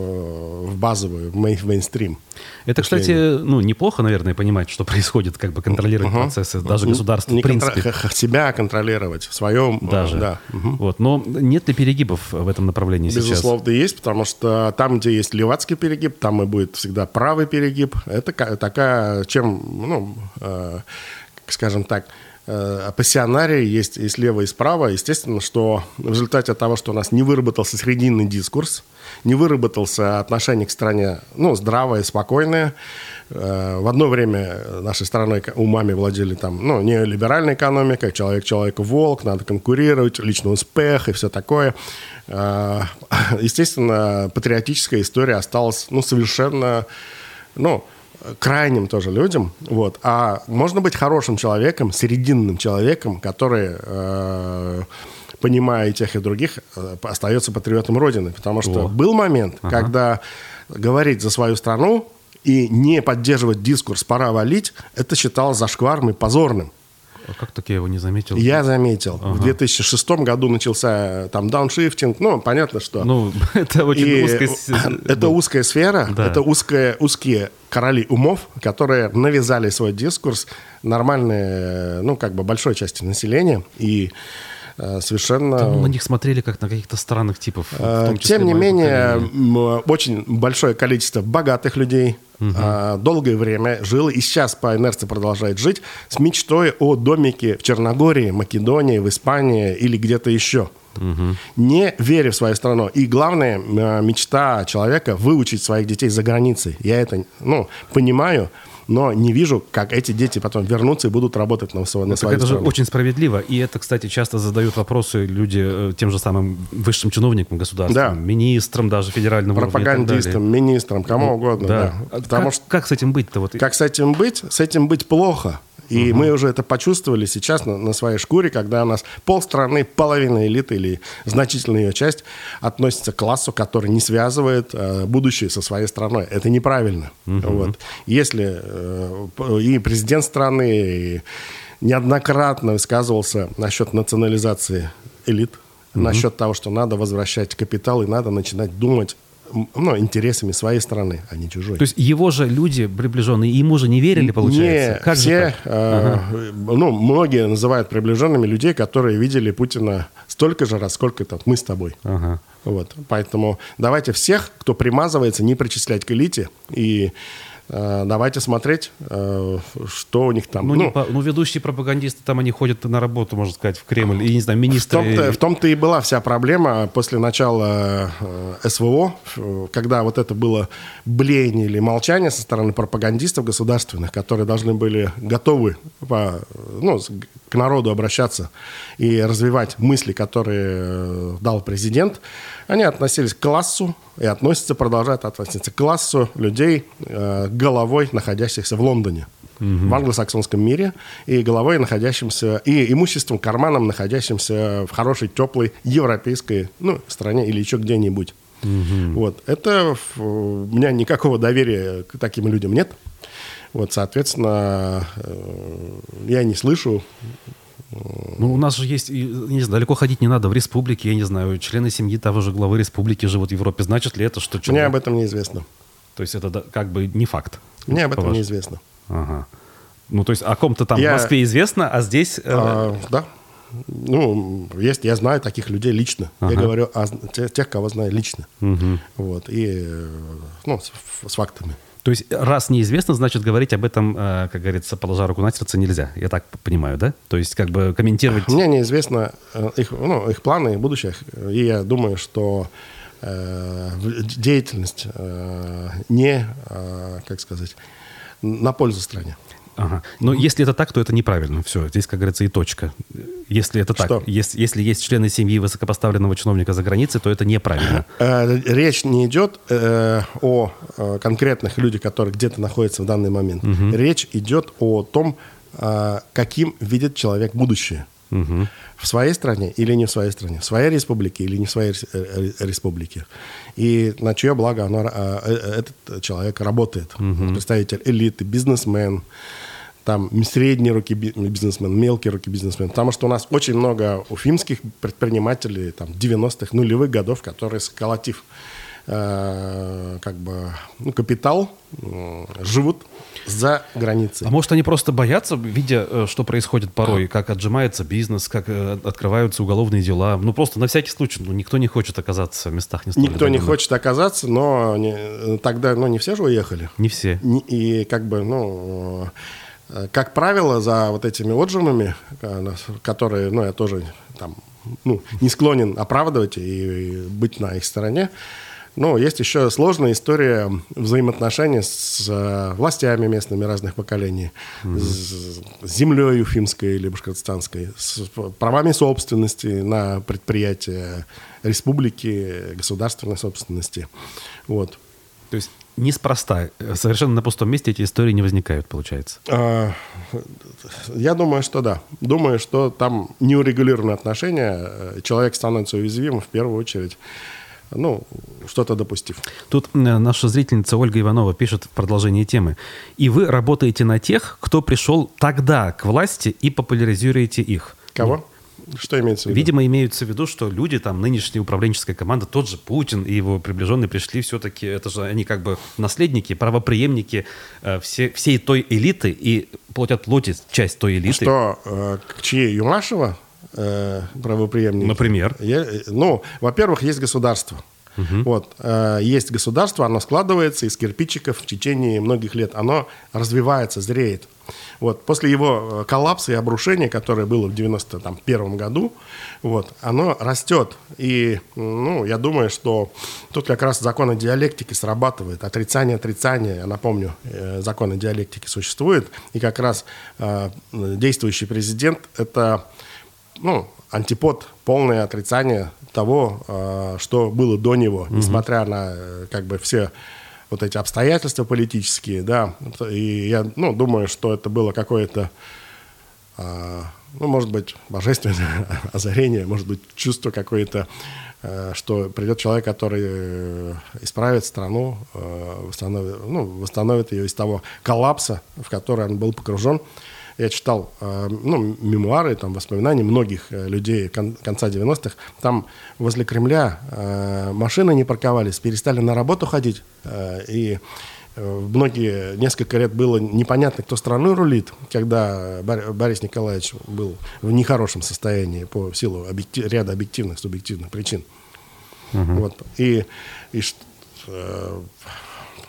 в базовую, в мей- в мейнстрим.
Это, кстати, ну, неплохо, наверное, понимать, что происходит, как бы контролировать процессы, даже государство,
Не
в принципе.
х- себя контролировать в своем... э,
Даже.
Да. Мгм.
Вот. Но нет ли перегибов в этом направлении сейчас?
Безусловно, есть, потому что там, где есть левацкий перегиб, там и будет всегда правый перегиб. Это ка- такая, чем, ну, э, скажем так, э, пассионарии есть и слева, и справа. Естественно, что в результате того, что у нас не выработался срединный дискурс, не выработался отношение к стране, ну, здравое, спокойное, Э, в одно время нашей страной умами владели там, ну, неолиберальной экономикой, человек человеку волк, надо конкурировать, личный успех и все такое. Э, Естественно, патриотическая история осталась, ну, совершенно, ну, крайним тоже людям, вот. А можно быть хорошим человеком, серединным человеком, который, э, понимая и тех, и других, э, остается патриотом Родины. Потому что
О.
был момент, когда говорить за свою страну и не поддерживать дискурс «пора валить», это считалось зашкварным и позорным.
А Как так я его не заметил?
Я заметил. В 2006 году начался там дауншифтинг. Ну, понятно, что...
Ну, это очень
И
узкая...
это узкая сфера,
Да.
это узкие, узкие короли умов, которые навязали свой дискурс нормальной, ну, как бы большой части населения. И совершенно...
Там на них смотрели как на каких-то странных типов.
Э,
числе
Тем не менее,
поколения.
м, очень большое количество богатых людей э, долгое время жило и сейчас по инерции продолжает жить с мечтой о домике в Черногории, Македонии, в Испании или где-то еще. Не веря в свою страну. И главная э, мечта человека выучить своих детей за границей. Я это ну, понимаю, но не вижу, как эти дети потом вернутся и будут работать на, на
Так
свою
это же очень справедливо. И это, кстати, часто задают вопросы люди э, тем же самым высшим чиновникам государства,
Да.
министрам даже федерального.
Пропагандистам, министрам, кому угодно. Да.
А
Потому
как,
что
как с этим быть-то? Вот?
Как с этим быть? С этим быть плохо. И мы уже это почувствовали сейчас на, на своей шкуре, когда у нас полстраны, половина элиты или значительная ее часть относится к классу, который не связывает э, будущее со своей страной. Это неправильно. Вот. Если э, и президент страны и неоднократно высказывался насчет национализации элит, насчет того, что надо возвращать капитал и надо начинать думать ну, интересами своей страны, а не чужой.
То есть его же люди приближенные ему же не верили, получается?
Не,
как же
все,
так?
э, ну, многие называют приближенными людей, которые видели Путина столько же раз, сколько это мы с тобой.
Ага.
Вот. Поэтому давайте всех, кто примазывается, не причислять к элите. И давайте смотреть, э, что у них там.
Ну,
Ну,
не по- ну, ведущие пропагандисты, там они ходят на работу, можно сказать, в Кремль, и, не знаю,
в
министры...
том-то, в том-то и была вся проблема после начала э, СВО, э, когда вот это было блеяние или молчание со стороны пропагандистов государственных, которые должны были готовы по, ну, к народу обращаться и развивать мысли, которые э, дал президент, они относились к классу и относятся, продолжают относиться к классу людей э, головой, находящихся в Лондоне в англосаксонском мире и головой находящимся, и имуществом, карманом, находящимся в хорошей, теплой европейской ну, стране или еще где-нибудь. Вот. Это у меня никакого доверия к таким людям нет. Вот, соответственно, э, я не слышу.
Ну, у нас же есть, не знаю, далеко ходить не надо, в республике, я не знаю, члены семьи того же главы республики живут в Европе. Значит ли это, что
Мне об этом неизвестно.
То есть это как бы не факт?
Мне об этом
по-вашему?
неизвестно.
Ага. Ну, то есть о ком-то там
Я-
в Москве известно, а здесь... э,
А, да. Ну, есть, я знаю таких людей лично.
Ага.
Я говорю о тех, кого знаю лично. Вот. И, э, ну, с, с фактами.
То есть раз неизвестно, значит говорить об этом, э, как говорится, положа руку на сердце, нельзя. Я так понимаю, да? То есть как бы комментировать...
Мне неизвестно их, ну, их планы будущее. И я думаю, что деятельность э, не, э, как сказать, на пользу стране.
Ага. Но если это так, то это неправильно. Все, здесь, как говорится, и точка. Если это так,
Что?
если, если есть члены семьи высокопоставленного чиновника за границей, то это неправильно.
Э, Речь не идет э, о э, конкретных людях, которые где-то находятся в данный момент. Речь идет о том, э, каким видит человек будущее. Угу. В своей стране или не в своей стране, в своей республике или не в своей республике. И на чье благо оно, этот человек работает. Угу. Представитель элиты, бизнесмен, там средние руки бизнесмен, мелкие руки бизнесмен. Потому что у нас очень много уфимских предпринимателей там, 90-х, нулевых годов, которые сколотив э, как бы, ну, капитал, э, живут за границей.
А может, они просто боятся, видя, э, что происходит порой, как отжимается бизнес, как открываются уголовные дела. Ну, просто на всякий случай. Ну, никто не хочет оказаться в местах
не Никто не хочет оказаться, но не, тогда, ну, не все же уехали.
Не все.
И как бы, ну, как правило, за вот этими отжимами, которые, ну, я тоже там, ну, не склонен оправдывать и быть на их стороне, ну, есть еще сложная история взаимоотношений с э, властями местными разных поколений, mm-hmm. с, с землей уфимской или башкортостанской, с правами собственности на предприятия республики, государственной собственности. Вот.
То есть неспроста, совершенно на пустом месте эти истории не возникают, получается? А,
я думаю, что да. Думаю, что там неурегулированные отношения, э, человек становится уязвимым в первую очередь ну, что-то допустив.
Тут наша зрительница Ольга Иванова пишет в продолжении темы. И вы работаете на тех, кто пришел тогда к власти и популяризируете их.
Кого? Что имеется в виду?
Видимо, имеется в виду, что люди, там, нынешняя управленческая команда, тот же Путин и его приближенные пришли все-таки, это же они как бы наследники, правоприемники э, все, всей той элиты и платят платят часть той элиты.
Что, э, к чьей? Юмашева? Э, правоприемники.
Например?
Я, ну, во-первых, есть государство. Угу. Вот, э, есть государство, оно складывается из кирпичиков в течение многих лет. Оно развивается, зреет. Вот, после его э, коллапса и обрушения, которое было в 91 году, вот, оно растет. И ну, я думаю, что тут как раз законы диалектики срабатывают. Отрицание, отрицание, я напомню, э, законы диалектики существуют. И как раз э, действующий президент – это ну, антипод, полное отрицание того, э, что было до него, угу. несмотря на э, как бы все вот эти обстоятельства политические, да, и я, ну, думаю, что это было какое-то, э, ну, может быть, божественное озарение, может быть, чувство какое-то, что придет человек, который исправит страну, восстановит, ну, восстановит ее из того коллапса, в который он был погружен, я читал э, ну, мемуары, там, воспоминания многих э, людей кон- конца 90-х. Там возле Кремля э, машины не парковались, перестали на работу ходить. И многие, несколько лет было непонятно, кто страной рулит, когда Борис Николаевич был в нехорошем состоянии по силу объектив, ряда объективных, субъективных причин. Угу. Вот. И, и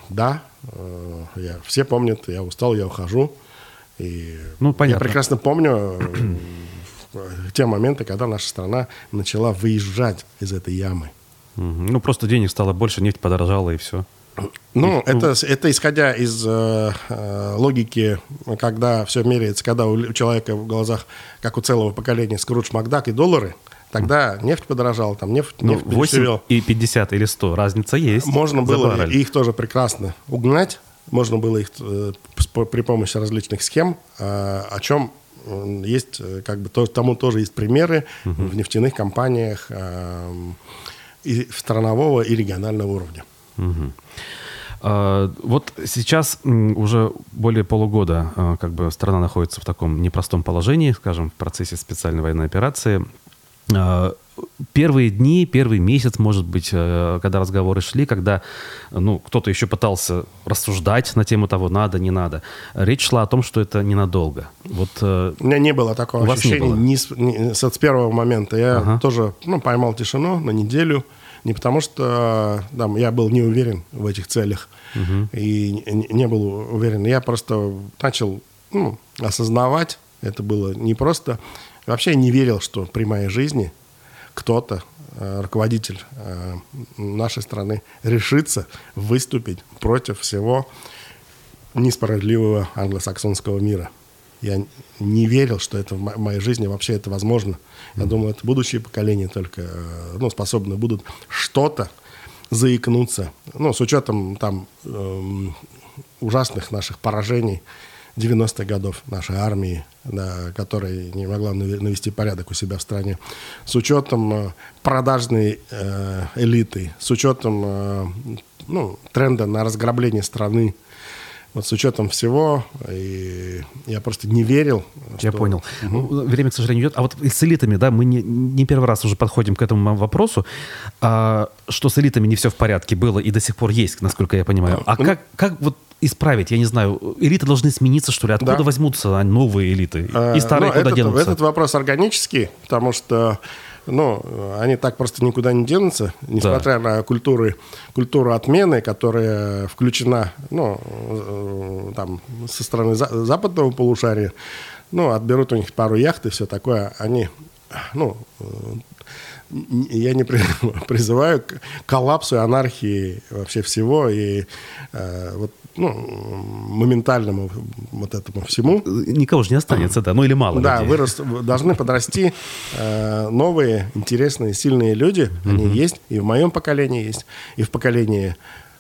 да, я, все помнят, я устал, я ухожу. И ну, понятно. я прекрасно помню э, те моменты, когда наша страна начала выезжать из этой ямы.
Ну, просто денег стало больше, нефть подорожала и все.
Ну, и, это, это исходя из э, э, логики, когда все меряется, когда у, у человека в глазах, как у целого поколения, Скрудж Макдак и доллары, тогда нефть подорожала, там нефть, ну, нефть
8 и 50 или 100, разница есть.
Можно было их тоже прекрасно угнать, можно было их э, при помощи различных схем, а, о чем есть, э, как бы, тому тоже есть примеры угу. в нефтяных компаниях а, и странового и регионального уровня.
Угу. Вот сейчас уже более полугода как бы страна находится в таком непростом положении, скажем, в процессе специальной военной операции первые дни, первый месяц, может быть, э, когда разговоры шли, когда ну, кто-то еще пытался рассуждать на тему того, надо, не надо, речь шла о том, что это ненадолго. Вот,
э, У меня не было такого ощущения не было? Ни с, ни, с, с первого момента. Я ага. тоже ну, поймал тишину на неделю, не потому что да, я был не уверен в этих целях угу. и не был уверен. Я просто начал ну, осознавать, это было не просто... Вообще не верил, что при моей жизни – кто-то, э, руководитель э, нашей страны, решится выступить против всего несправедливого англосаксонского мира. Я не верил, что это в моей жизни вообще это возможно. Я думал, это будущие поколения только э, ну, способны будут что-то заикнуться. Ну, с учетом там эм, ужасных наших поражений 90-х годов нашей армии, да, которая не могла навести порядок у себя в стране, с учетом э, продажной э, элиты, с учетом э, ну, тренда на разграбление страны, вот с учетом всего, и я просто не верил.
Я что... понял. Угу. Время, к сожалению, идет. А вот с элитами, да, мы не, не первый раз уже подходим к этому вопросу, а, что с элитами не все в порядке было и до сих пор есть, насколько я понимаю. А ну, как, как вот исправить? Я не знаю, элиты должны смениться, что ли? Откуда да. возьмутся новые элиты? И старые
а, куда
этот, денутся?
Этот вопрос органический, потому что ну, они так просто никуда не денутся, несмотря да. на культуры, культуру отмены, которая включена ну, э, там, со стороны за, западного полушария. Ну, отберут у них пару яхт и все такое. Они, ну, э, я не призываю к коллапсу, анархии вообще всего. И э, вот ну, моментальному вот этому всему.
Никого же не останется, да, ну или мало
Да, людей. вырос, должны подрасти э, новые, интересные, сильные люди. Они mm-hmm. есть, и в моем поколении есть, и в поколении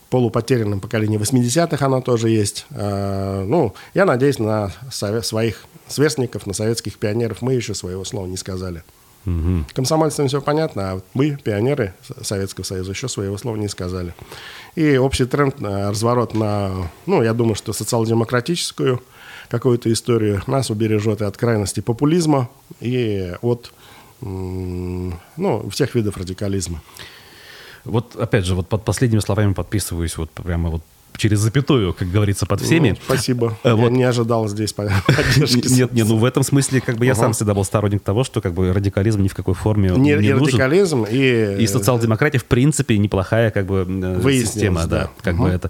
полупотерянном поколении 80-х оно тоже есть. Э, ну, я надеюсь на сове- своих сверстников, на советских пионеров. Мы еще своего слова не сказали. Угу. Комсомольцам все понятно, а мы, пионеры Советского Союза, еще своего слова не сказали. И общий тренд, э, разворот на, ну, я думаю, что социал-демократическую какую-то историю нас убережет и от крайности популизма, и от ну, всех видов радикализма.
Вот опять же, вот под последними словами подписываюсь вот прямо вот через запятую, как говорится, под всеми. Ну,
спасибо. Э, вот. Я не ожидал здесь поддержки.
Нет, нет, ну в этом смысле как бы я сам всегда был сторонник того, что как бы радикализм ни в какой форме не, не
радикализм и...
И социал-демократия в принципе неплохая как бы э, система, да, как бы это.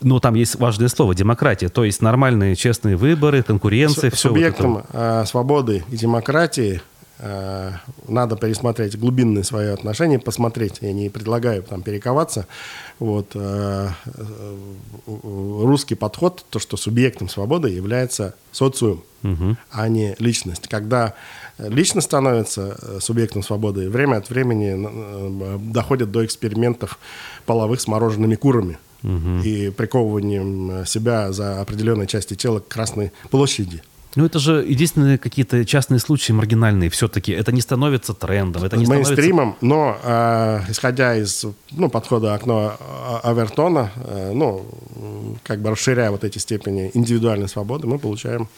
Но там есть важное слово демократия, то есть нормальные честные выборы, конкуренция, все.
Субъектом э, свободы и демократии надо пересмотреть глубинные свои отношения, посмотреть. Я не предлагаю там перековаться. Вот, э, э, русский подход, то, что субъектом свободы является социум, угу. а не личность. Когда личность становится субъектом свободы, время от времени доходит до экспериментов половых с мороженными курами угу. и приковыванием себя за определенные части тела к Красной площади.
Ну, это же единственные какие-то частные случаи маргинальные все-таки. Это не становится трендом. Это не
Мейнстримом, становится... но э, исходя из ну, подхода окна Авертона, э, ну, как бы расширяя вот эти степени индивидуальной свободы, мы получаем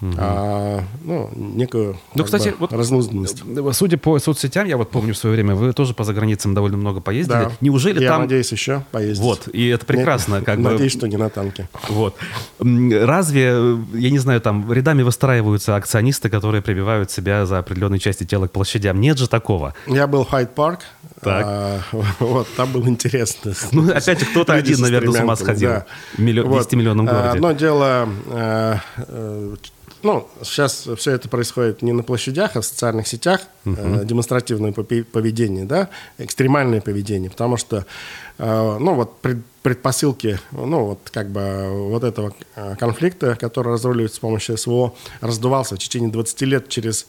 Угу. А, ну, некую ну, кстати, бы, вот, разнузданность.
Э, судя по соцсетям, я вот помню в свое время, вы тоже по заграницам довольно много поездили. Да. Неужели
я
там...
надеюсь еще поездить.
Вот, и это прекрасно. Как
надеюсь, бы... что не на танке.
Вот. Разве, я не знаю, там рядами выстраиваются акционисты, которые прибивают себя за определенные части тела к площадям? Нет же такого.
Я был в Хайд-парк. Так. А, вот, там было интересно.
Ну, опять кто-то один, наверное, с ума сходил. Да. Миллион, вот. 10 миллионном городе.
Одно дело э, э, ну, сейчас все это происходит не на площадях, а в социальных сетях, uh-huh. э, демонстративное поведение, да, экстремальное поведение, потому что, э, ну, вот пред, предпосылки, ну, вот как бы вот этого э, конфликта, который разруливается с помощью СВО, раздувался в течение 20 лет через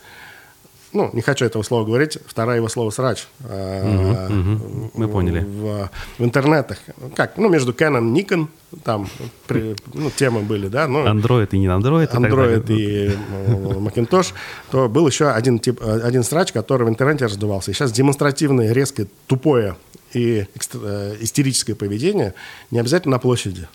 ну, не хочу этого слова говорить, второе его слово «срач».
Угу, угу. Мы поняли.
В, в интернетах. Как? Ну, между Canon Nikon там при, ну, темы были, да. Ну,
Android и не Android.
Android и, и Macintosh. То был еще один, тип, один срач, который в интернете раздувался. И сейчас демонстративное, резкое, тупое и э, истерическое поведение не обязательно на площади.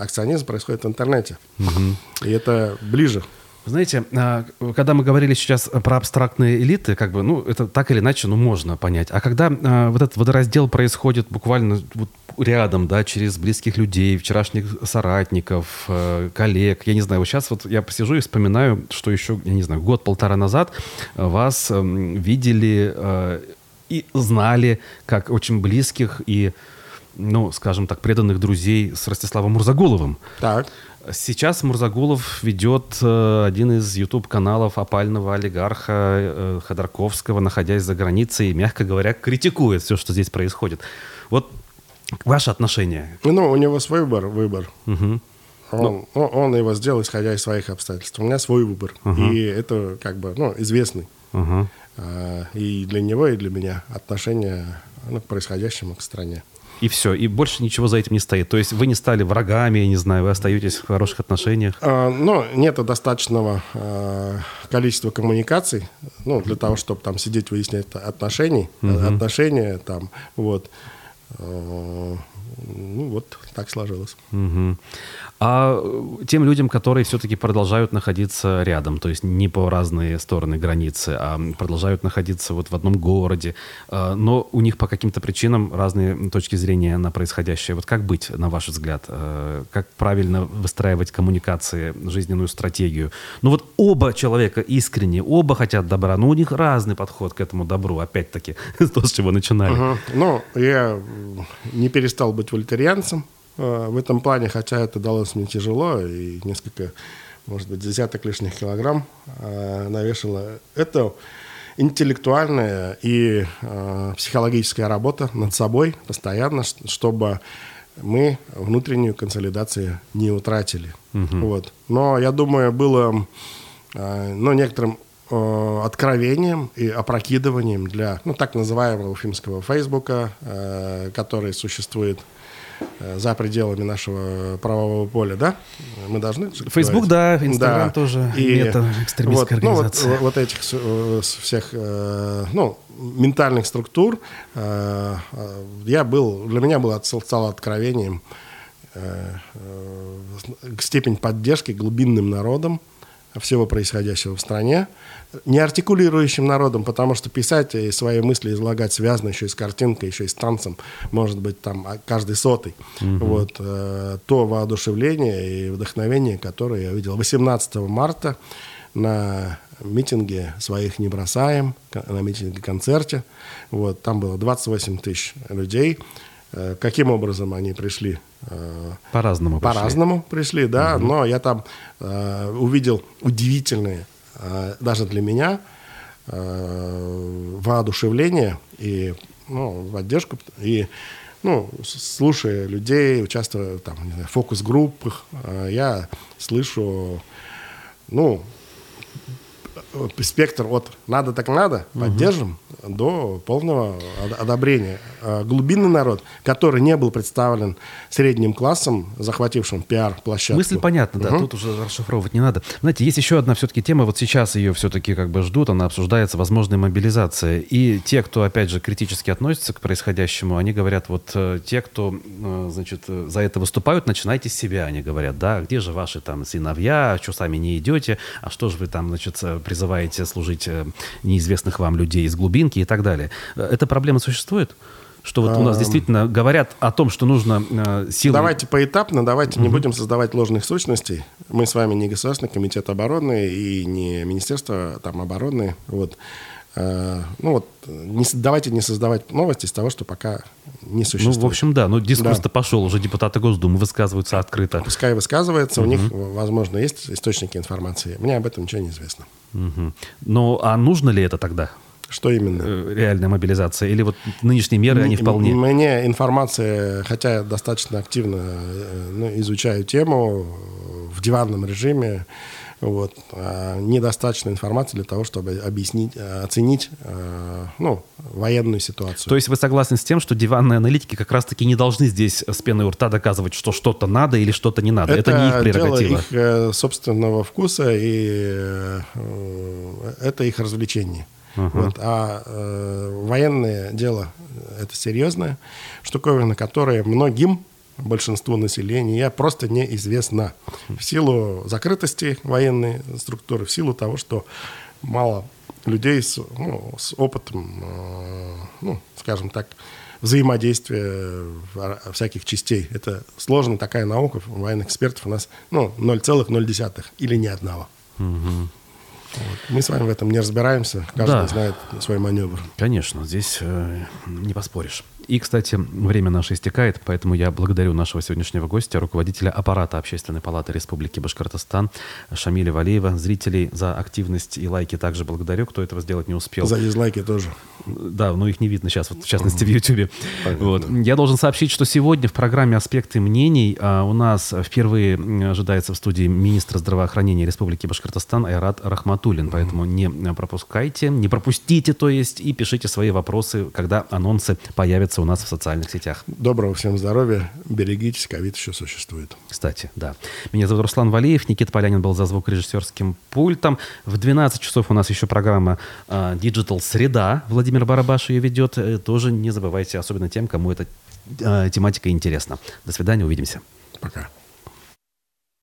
Акционизм происходит в интернете. Угу. И это ближе
знаете, а, когда мы говорили сейчас про абстрактные элиты, как бы, ну, это так или иначе, ну, можно понять. А когда а, вот этот водораздел происходит буквально вот рядом, да, через близких людей, вчерашних соратников, э, коллег, я не знаю, вот сейчас вот я посижу и вспоминаю, что еще, я не знаю, год-полтора назад вас эм, видели э, и знали как очень близких и, ну, скажем так, преданных друзей с Ростиславом Мурзагуловым.
Так.
Сейчас Мурзагулов ведет э, один из YouTube-каналов опального олигарха э, Ходорковского, находясь за границей, и, мягко говоря, критикует все, что здесь происходит. Вот ваше отношение?
Ну, у него свой выбор. выбор. Угу. Он, ну, он его сделал, исходя из своих обстоятельств. У меня свой выбор. Угу. И это как бы ну, известный. Угу. И для него, и для меня отношение ну, к происходящему, к стране.
И все, и больше ничего за этим не стоит. То есть вы не стали врагами, я не знаю, вы остаетесь в хороших отношениях.
А, ну, нет достаточного а, количества коммуникаций, ну, для того, чтобы там сидеть, выяснять отношений, угу. отношения там, вот. А, ну, вот так сложилось.
Угу. А тем людям, которые все-таки продолжают находиться рядом, то есть не по разные стороны границы, а продолжают находиться вот в одном городе, а, но у них по каким-то причинам разные точки зрения на происходящее. Вот как быть, на ваш взгляд? А, как правильно выстраивать коммуникации, жизненную стратегию? Ну вот оба человека искренне, оба хотят добра, но у них разный подход к этому добру, опять-таки, то, с чего начинали.
Ну, я не перестал быть вольтерианцем, Э, в этом плане, хотя это далось мне тяжело, и несколько, может быть, десяток лишних килограмм э, навешало, это интеллектуальная и э, психологическая работа над собой постоянно, чтобы мы внутреннюю консолидацию не утратили. Угу. Вот. Но я думаю, было ну, некоторым откровением и опрокидыванием для ну, так называемого уфимского Фейсбука, который существует Э, за пределами нашего правового поля, да? Мы должны...
Фейсбук, да, Инстаграм да. тоже, и это экстремистская
вот, организация. Ну, вот, вот этих э, всех, э, ну, ментальных структур я был, для меня было стало откровением степень поддержки глубинным народам всего происходящего в стране, не артикулирующим народом, потому что писать и свои мысли излагать связано еще и с картинкой, еще и с танцем, может быть, там а, каждый сотый. Угу. Вот э, то воодушевление и вдохновение, которое я видел 18 марта на митинге «Своих не бросаем», на митинге-концерте. Вот, там было 28 тысяч людей. Э, каким образом они пришли?
Э, по-разному
По-разному пришли, да. Угу. Но я там э, увидел удивительные даже для меня воодушевление и ну, поддержку. И ну, слушая людей, участвуя там, в фокус-группах, я слышу, ну, спектр от «надо так надо», угу. поддержим, до полного одобрения. А глубинный народ, который не был представлен средним классом, захватившим пиар-площадку.
Мысль понятна, да, угу. тут уже расшифровывать не надо. Знаете, есть еще одна все-таки тема, вот сейчас ее все-таки как бы ждут, она обсуждается, возможная мобилизация. И те, кто, опять же, критически относится к происходящему, они говорят, вот э, те, кто, э, значит, за это выступают, начинайте с себя, они говорят, да, где же ваши там сыновья, что сами не идете, а что же вы там, значит, призываете служить э, неизвестных вам людей из глубинки и так далее. Эта проблема существует? Что вот у нас действительно говорят о том, что нужно э, силы...
Давайте поэтапно, давайте угу. не будем создавать ложных сущностей. Мы с вами не Государственный комитет обороны и не Министерство там, обороны. Вот. Э, ну вот, не, давайте не создавать новости из того, что пока не существует.
Ну, в общем, да. Но дискурс-то да. пошел. Уже депутаты Госдумы высказываются открыто.
Пускай высказываются. Угу. У них, возможно, есть источники информации. Мне об этом ничего не известно.
Угу. Ну, а нужно ли это тогда?
Что именно?
Э, реальная мобилизация? Или вот нынешние меры, они вполне?
Мне информация, хотя я достаточно активно э, ну, изучаю тему в диванном режиме, вот, а недостаточно информации для того, чтобы объяснить, оценить ну, военную ситуацию.
То есть вы согласны с тем, что диванные аналитики как раз-таки не должны здесь с пеной у рта доказывать, что что-то надо или что-то не надо? Это, это не их прерогатива.
дело их э, собственного вкуса, и это их развлечение. Uh-huh. Вот. А э, военное дело – это серьезная штуковина, которая многим, большинству населения, просто неизвестна. В силу закрытости военной структуры, в силу того, что мало людей с, ну, с опытом, э, ну, скажем так, взаимодействия всяких частей. Это сложная такая наука, военных экспертов у нас ну, 0,0 или ни одного. Угу. Вот. Мы с вами в этом не разбираемся, каждый да. знает свой маневр.
Конечно, здесь э, не поспоришь. И, кстати, время наше истекает, поэтому я благодарю нашего сегодняшнего гостя, руководителя аппарата Общественной палаты Республики Башкортостан Шамиля Валеева. Зрителей за активность и лайки также благодарю, кто этого сделать не успел.
За дизлайки тоже.
Да, но их не видно сейчас, вот, в частности, в Ютьюбе. Вот. Я должен сообщить, что сегодня в программе «Аспекты мнений» а, у нас впервые ожидается в студии министр здравоохранения Республики Башкортостан Айрат Рахматуллин. Поэтому не пропускайте, не пропустите, то есть, и пишите свои вопросы, когда анонсы появятся появятся у нас в социальных сетях.
Доброго всем здоровья. Берегитесь, ковид еще существует.
Кстати, да. Меня зовут Руслан Валиев, Никита Полянин был за звукорежиссерским пультом. В 12 часов у нас еще программа Digital Среда. Владимир Барабаш ее ведет. Э, тоже не забывайте, особенно тем, кому эта э, тематика интересна. До свидания, увидимся.
Пока.